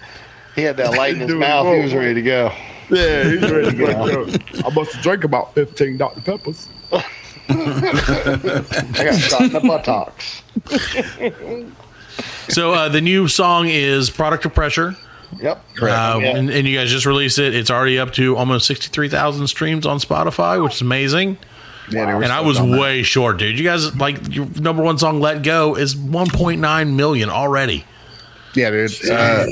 He had that light in his Dude, mouth. He was ready to go. Yeah, he's ready to go. I must have drank about 15 Dr. Peppers. I got shot in the buttocks. So uh, the new song is "Product of Pressure," Yep. uh, Yeah. and, and you guys just released it. It's already up to almost sixty-three thousand streams on Spotify, which is amazing. Yeah, they were And I was on that. way short, dude. You guys like your number one song, "Let Go," is one point nine million already. Yeah, dude. Uh,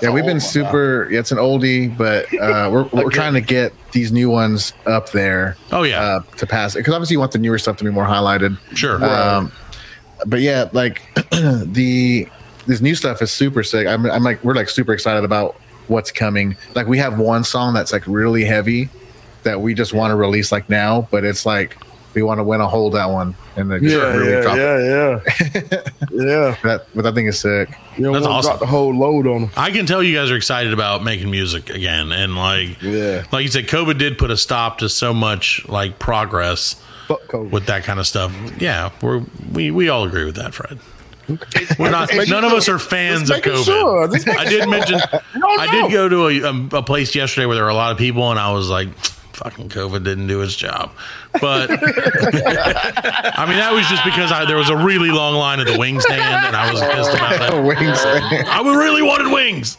yeah, we've been super. Yeah, it's an oldie, but uh, we're we're trying to get these new ones up there. Oh yeah, uh, to pass it because obviously you want the newer stuff to be more highlighted. Sure. Um, but yeah, like the this new stuff is super sick. I'm, I'm like we're like super excited about what's coming. Like we have one song that's like really heavy that we just want to release like now, but it's like we want to win a hold that one and then just Yeah, really yeah, drop yeah, it. yeah. yeah. That but that thing is sick. You don't That's want to awesome. drop the whole load on them. I can tell you guys are excited about making music again, and like, Yeah. like you said, COVID did put a stop to so much like progress Fuck COVID. with that kind of stuff. Yeah, we're we we all agree with that, Fred. We're not. Just None of us are fans of COVID. sure. I did mention. I did go to a, um, a place yesterday where there were a lot of people, and I was like, "Fucking COVID didn't do its job." But I mean, that was just because I, there was a really long line at the wing stand, and I was pissed about that. Wings. I really wanted wings.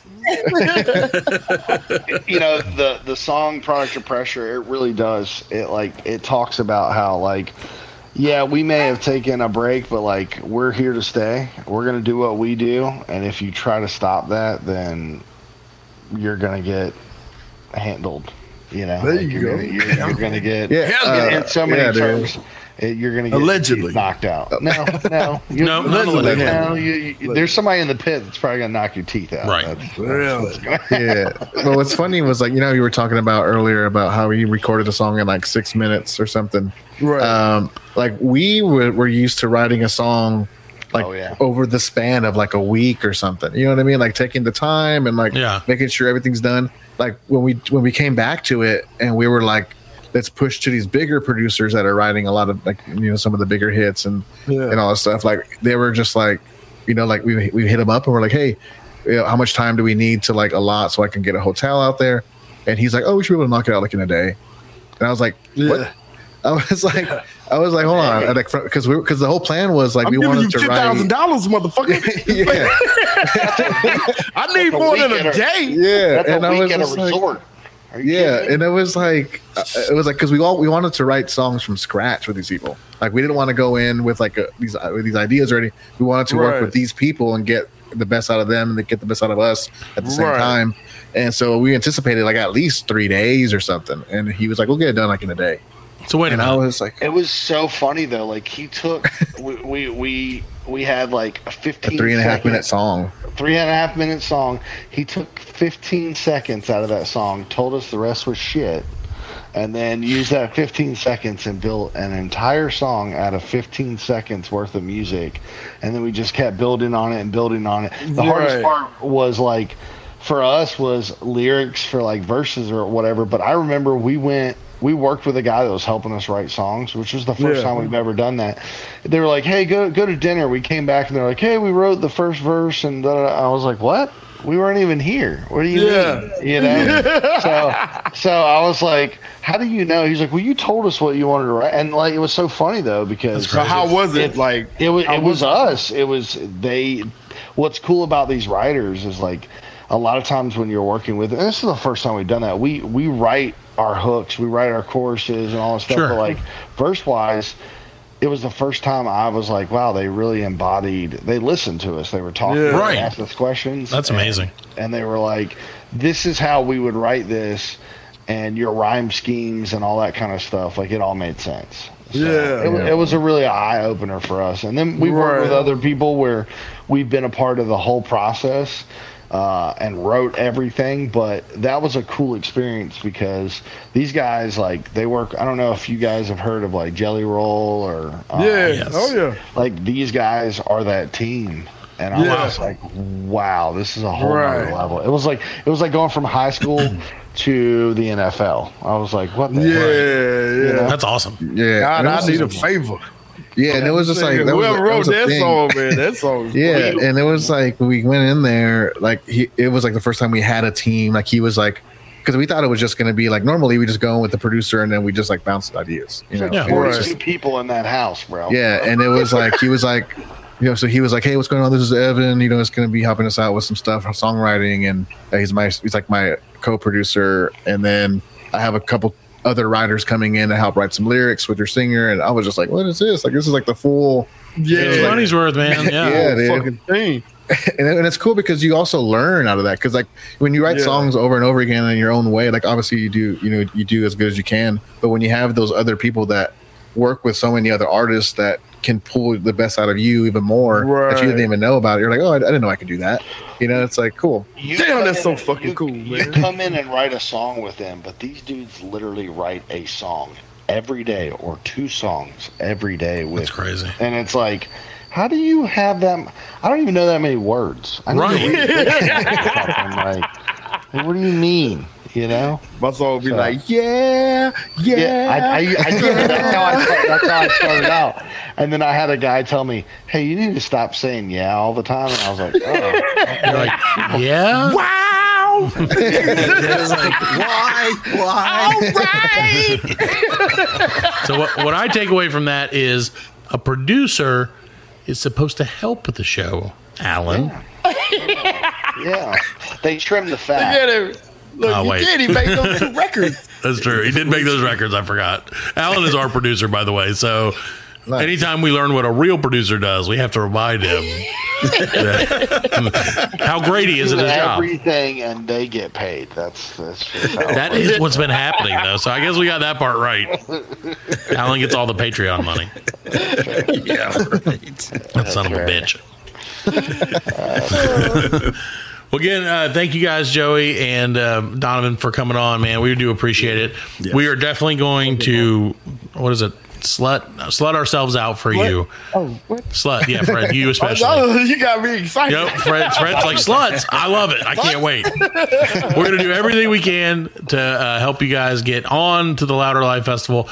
you know the the song product of pressure it really does it like it talks about how like yeah we may have taken a break but like we're here to stay we're gonna do what we do and if you try to stop that then you're gonna get handled you know There Like, you you're go. gonna, you're, you're gonna get Yeah, in, in uh, so many yeah, dude. Terms it, you're gonna get Allegedly. knocked out no no you, No, not allegedly. no you, you, there's somebody in the pit that's probably gonna knock your teeth out Right. That's- Really? yeah. Well, what's funny was like you know you were talking about earlier about how he recorded a song in like six minutes or something. Right. Um, like we were, were used to writing a song like Oh, yeah. over the span of like a week or something. You know what I mean? Like taking the time and like Yeah. making sure everything's done. Like when we when we came back to it and we were like, let's push to these bigger producers that are writing a lot of like you know some of the bigger hits and Yeah. and all that stuff. Like they were just like, you know, like we we hit him up and we're like, hey, you know, how much time do we need to like allot so I can get a hotel out there? And he's like, oh, we should be able to knock it out like in a day. And I was like, what? Yeah. I was like, I was like, hold on, I like because we because the whole plan was like I'm we giving you wanted to ten write. thousand dollars, motherfucker. yeah, I need That's a more than a a- day. yeah, that's and a I was at a just like, resort Are you yeah, kidding and it was like uh, it was like because we all we wanted to write songs from scratch with these people. Like we didn't want to go in with like a, these uh, with these ideas already. We wanted to Right. work with these people and get the best out of them and get the best out of us at the same Right. time. And so we anticipated like at least three days or something. And he was like, "We'll get it done like in a day." So wait And I was like, It was so funny though. Like he took, we, we we we had like a "A fifteen three and a half second- minute song." Three and a half minute song. He took fifteen seconds out of that song, told us the rest was shit, and then used that fifteen seconds and built an entire song out of fifteen seconds worth of music, and then we just kept building on it and building on it. The hardest part was like. For us was lyrics for like verses or whatever, but I remember we went we worked with a guy that was helping us write songs, which was the first Yeah. time we've ever done that. They were like, "Hey, go go to dinner." We came back and they're like, "Hey, we wrote the first verse," and da, da, da. I was like, "What? We weren't even here. What do you Yeah. mean?" You know. so so I was like, "How do you know?" He's like, "Well, you told us what you wanted to write," and like it was so funny though because So how was it? like it was it was us. It was they. What's cool about these writers is like a lot of times when you're working with, and this is the first time we've done that. We we write our hooks, we write our choruses and all that stuff. Sure. But like verse wise, it was the first time I was like, wow, they really embodied. They listened to us. They were talking, Yeah. Right. asked us questions. That's and- amazing. And they were like, this is how we would write this. And your rhyme schemes and all that kind of stuff, like it all made sense. So Yeah. it, wa- it was a really eye opener for us. And then we worked with other people where we've been a part of the whole process uh, and wrote everything. But that was a cool experience because these guys, like, they work. I don't know if you guys have heard of like Jelly Roll or uh, Yeah. Oh yeah. like these guys are that team. And I Yeah. was like, wow, this is a whole Right. other level. It was like it was like going from high school to the NFL. I was like, what the Yeah, heck? yeah. That's awesome. Yeah, God, I need a just- favor. Yeah, and it was just like that was, whoever that was a that thing. song, man, that song. was Yeah, great. and it was like we went in there, like he, it was like the first time we had a team. Like he was like, because we thought it was just going to be like normally we just go in with the producer and then we just like bounce ideas, you know. Yeah, And it just- people in that house, bro. yeah, and it was like he was like, you know, so he was like, hey, what's going on? This is Evan. You know, it's going to be helping us out with some stuff, songwriting, and uh, he's my he's like my co-producer, and then I have a couple other writers coming in to help write some lyrics with your singer, and I was just like, what is this? Like this is like the full yeah, It's money's worth, man. Yeah. Yeah, dude. fucking thing. and, and it's cool because you also learn out of that because like when you write Yeah. songs over and over again in your own way like obviously you do you know you do as good as you can but when you have those other people that work with so many other artists that can pull the best out of you even more that you didn't even know about it you're like oh i, I didn't know i could do that you know it's like cool You Damn, come that's in so and- fucking you- cool, You come in and write a song with them, but these dudes literally write a song every day or two songs every day with. That's crazy. And it's like, how do you have that? I don't even know that many words. I Right. to read this. I'm like, what do you mean? You know? My song be So- like, yeah, yeah. Yeah, I, I, I did. That's how I, that's how I started out. And then I had a guy tell me, "Hey, you need to stop saying yeah all the time." And I was like, "Oh, You're like, yeah. wow. Like, why? Why? All right. so what, what I take away from that is a producer is supposed to help with the show, Alan. yeah." They trimmed the Look fat. At him. Look, Oh, you wait. did. He made those two records. That's true. He did make those records. I forgot. Alan is our producer, by the way. So anytime we learn what a real producer does, we have to remind him how great he is at his job. everything, and they get paid. That's that's that is what's been happening, though. So I guess we got that part right. Alan gets all the Patreon money. yeah, right. That son of a bitch. Well, again, uh, thank you guys, Joey and uh, Donovan, for coming on, man. We do appreciate it. We are definitely going to, what is it? Slut, slut ourselves out for you. Oh, what? Slut, yeah, Fred, you especially. Oh, you got me excited. Yep, Fred, Fred's like sluts. I love it. I can't wait. We're gonna do everything we can to uh, help you guys get on to the Louder Life Festival.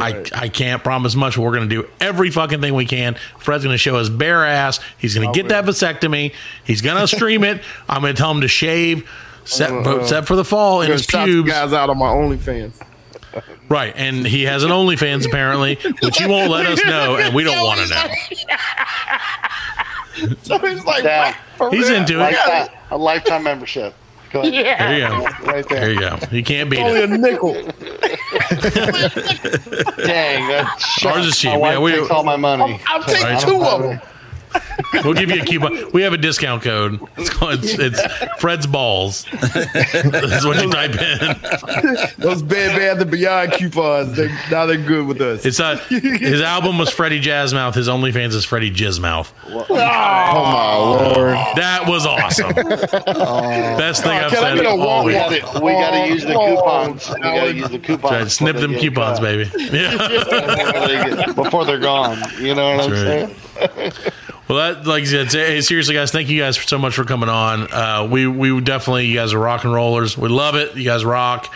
I, I can't promise much, but we're gonna do every fucking thing we can. Fred's gonna show his bare ass. He's gonna get that vasectomy. He's gonna stream it. I'm gonna tell him to shave, set, Uh, set for the fall in his gonna shout you pubes. guys out on my OnlyFans. Right, and he has an OnlyFans apparently, which you won't let us know, and we don't want to know. So he's like, Down. for He's real? into it. lifetime, a lifetime membership. Go ahead. There you go. Right there. There you go. You can't beat Only it. a nickel. Dang, that's Ours is cheap. My wife Yeah, we- takes all my money. I'll take Right. two of them. We'll give you a coupon. We have a discount code. It's called it's, it's Fred's balls. That's what you type in. Those Bed Bath and Beyond coupons. They, now they're good with us. It's uh, his album was Freddie Jazzmouth. His OnlyFans is Freddie Jizzmouth. Oh my lord! That was awesome. Best thing I've Can I said get a all walk? We week. got to we got to use the Oh, coupons. We got to use the coupons. Try to snip them coupons, cut. baby. Yeah. Before they get- before they're gone. You know what I'm That's saying? Well, that, like I said, hey, seriously, guys, thank you guys so much for coming on. Uh, we we definitely, you guys are rock and rollers. We love it. You guys rock,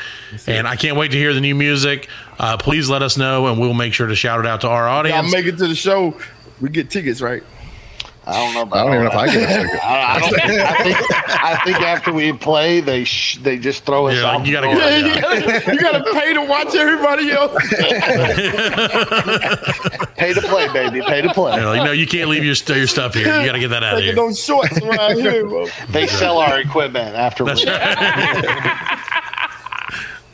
and I can't wait to hear the new music. Uh, please let us know, and we'll make sure to shout it out to our audience. make it to the show. We get tickets, right? I don't know. About I don't even know if I get a that. ticket. I, I don't. I think. I think after we play, they sh- they just throw us Yeah, out. you gotta the door. go. you, gotta, you gotta pay to watch everybody else. Pay to play, baby. Pay to play. They're like, no, you can't leave your, st- your stuff here. You got to get that out of Taking here. those shorts around here. bro. They sell our equipment afterwards.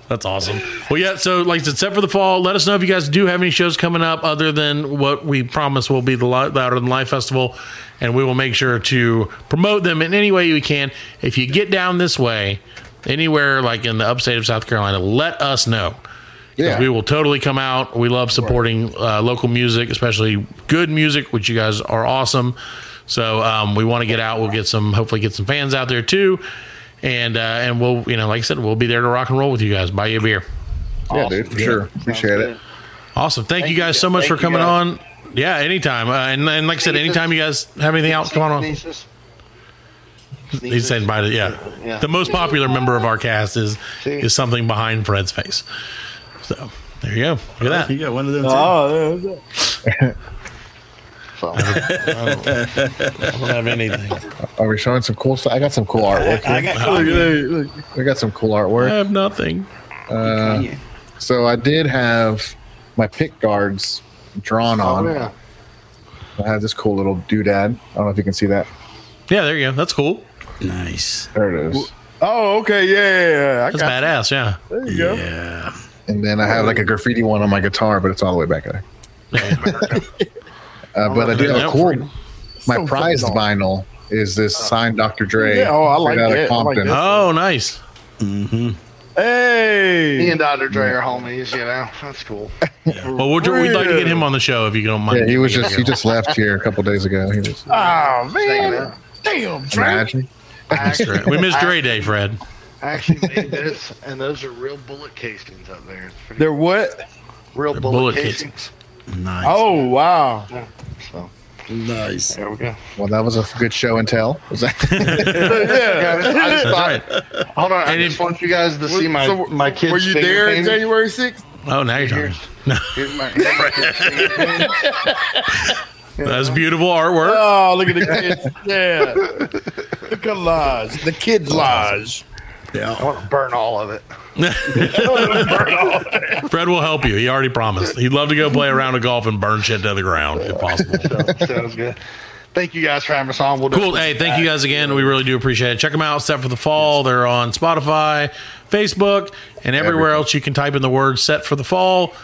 That's awesome. Well, yeah. So, like I said, set for the fall. Let us know if you guys do have any shows coming up other than what we promise will be the Louder Than Life Festival, and we will make sure to promote them in any way we can. If you get down this way, anywhere like in the upstate of South Carolina, let us know. Yeah. we will totally come out. We love supporting uh, local music, especially good music, which you guys are awesome. So um, we want to get out. We'll get some, hopefully, get some fans out there too, and uh, and we'll, you know, like I said, we'll be there to rock and roll with you guys. Buy you a beer. Yeah, dude, for sure. Appreciate it. Awesome. Thank, you you guys guys. so much Thank for coming on. Yeah, anytime. Uh, and, and like I said, anytime you guys have anything else, come on. Sneezes. He said, by the, yeah. Yeah. The most popular member of our cast is See? is something behind Fred's face. So there you go. Look at that. You got one of them. Too. Oh, yeah. So, I don't have anything. Are we showing some cool stuff? I got some cool artwork. I got Look at that. Look. We got some cool artwork. I have nothing. Uh, so I did have my pick guards drawn oh on. yeah. I have this cool little doodad. I don't know if you can see that. Yeah, there you go. That's cool. Nice. There it is. Oh, okay. Yeah. I That's got badass. Yeah. There you go. Yeah. And then I have like a graffiti one on my guitar, but it's all the way back there. Uh, but I do have a Yep. cool. My So prized vinyl is this signed Dr. Dre. Yeah, oh, I like straight out that. I like Compton. Oh, nice. Me Hey. He and Dr. Dre are homies. You know, that's cool. Well, we'd, we'd like to get him on the show if you don't mind. Yeah, he was just he just left here a couple days ago. He was Oh, Hanging man. Damn, Trey. imagine. Actually, we missed Dre Day, Fred. I actually made this, and those are real bullet casings up there. They're what? real They're bullet, bullet casings. Nice. Oh, wow. So nice. there we go. Well, that was a good show and tell. Was that? Yeah, I just, I just thought, right. hold on, I And just if- want you guys to see my So, my kids. Were you there paintings. January 6th? Oh, now you're talking. Here's my, here's my kids' finger paintings. That's beautiful artwork. Oh, look at the kids. Yeah. The collage. The kids' lodge. I want to burn all of it. Fred will help you. He already promised. He'd love to go play a round of golf and burn shit to the ground if possible. So, sounds good. Thank you guys for having us on. We'll Cool. Hey, thank back. you guys again. We really do appreciate it. Check them out. Set for the Fall. They're on Spotify, Facebook, and everywhere Everything. else you can type in the word Set for the Fall.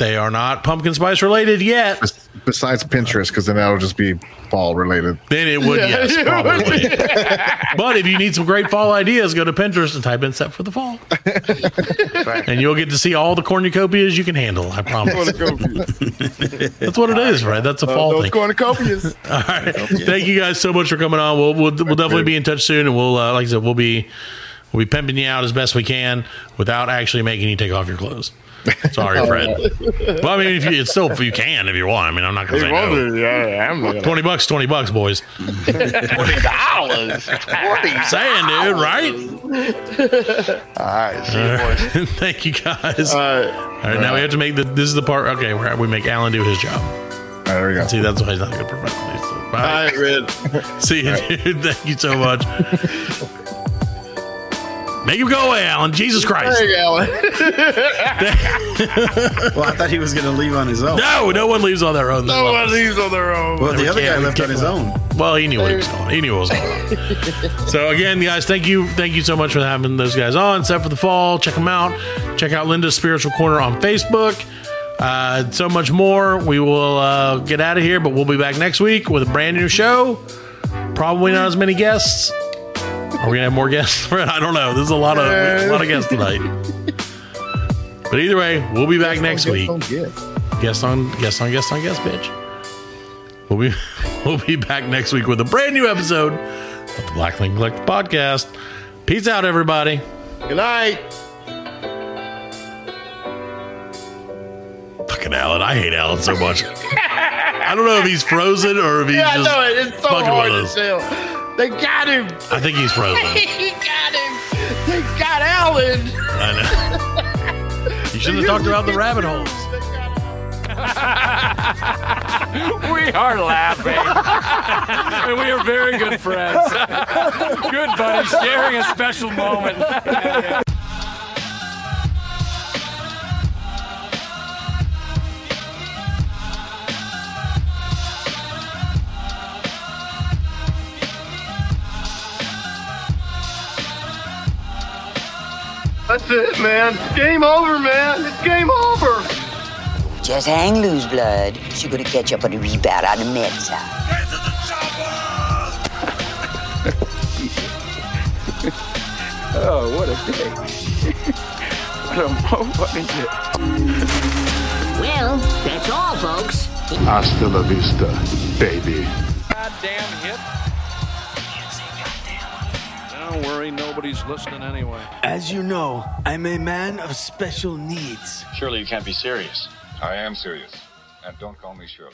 They are not pumpkin spice related yet. Besides Pinterest, because then that'll just be fall related. Then it would, yes, probably. but if you need some great fall ideas, go to Pinterest and type in Set for the Fall. and you'll get to see all the cornucopias you can handle. I promise. That's what it is, right? That's a Uh, fall those thing. cornucopias. All right. Thank you guys so much for coming on. We'll we'll, we'll definitely be in touch soon, and we'll uh, like I said, we'll be we'll be pimping you out as best we can without actually making you take off your clothes. Sorry, oh. Fred. well, I mean, if you it's still if you can if you want. I mean, I'm not gonna say no. wanted. Yeah, I'm looking. Twenty bucks, twenty bucks, boys. Twenty dollars. Twenty. Saying, dude, right? All right. See you, boys. Thank you guys. All All right. right, now we have to make the. This is the part. Okay, where we make Alan do his job. All right, there we go. See, that's why he's not a good professional. So, All bye. right, Red. See you, dude. Thank you so much. Make him go away, Alan. Jesus Christ. Hey, Alan. Well, I thought he was going to leave on his own. No, no one leaves on their own. No one leaves on their own. Well, the We other can't- guy left on his own. Well, he knew what he was going. He knew what was going on. so again, guys, thank you, thank you so much for having those guys on. Set for the fall. Check them out. Check out Linda's Spiritual Corner on Facebook. Uh, so much more. We will uh, get out of here, but we'll be back next week with a brand new show. Probably not as many guests. Are we gonna have more guests? I don't know. There's a lot of a lot of guests tonight. But either way, we'll be back next week. Guest on guest on guest on guest, bitch. We'll be we'll be back next week with a brand new episode of the Black Lincoln Collective podcast. Peace out, everybody. Good night. Fucking Alan. I hate Alan so much. I I don't know if he's frozen or if he's yeah, I just know it. It's so fucking hard with to tell. They got him. I think he's frozen. he got him. They got Alan. I know. You shouldn't have talked about the rabbit holes. we are laughing. and we are very good friends. good buddy, sharing a special moment. That's it, man. Game over, man. It's game over. Just hang loose, blood. She's gonna catch up on the rebound on the men's side. Oh, what a day. what a what a day. Well, that's all, folks. Hasta la vista, baby. Goddamn hit. Don't worry, nobody's listening anyway. As you know, I'm a man of special needs. Surely you can't be serious. I am serious. And don't call me Shirley.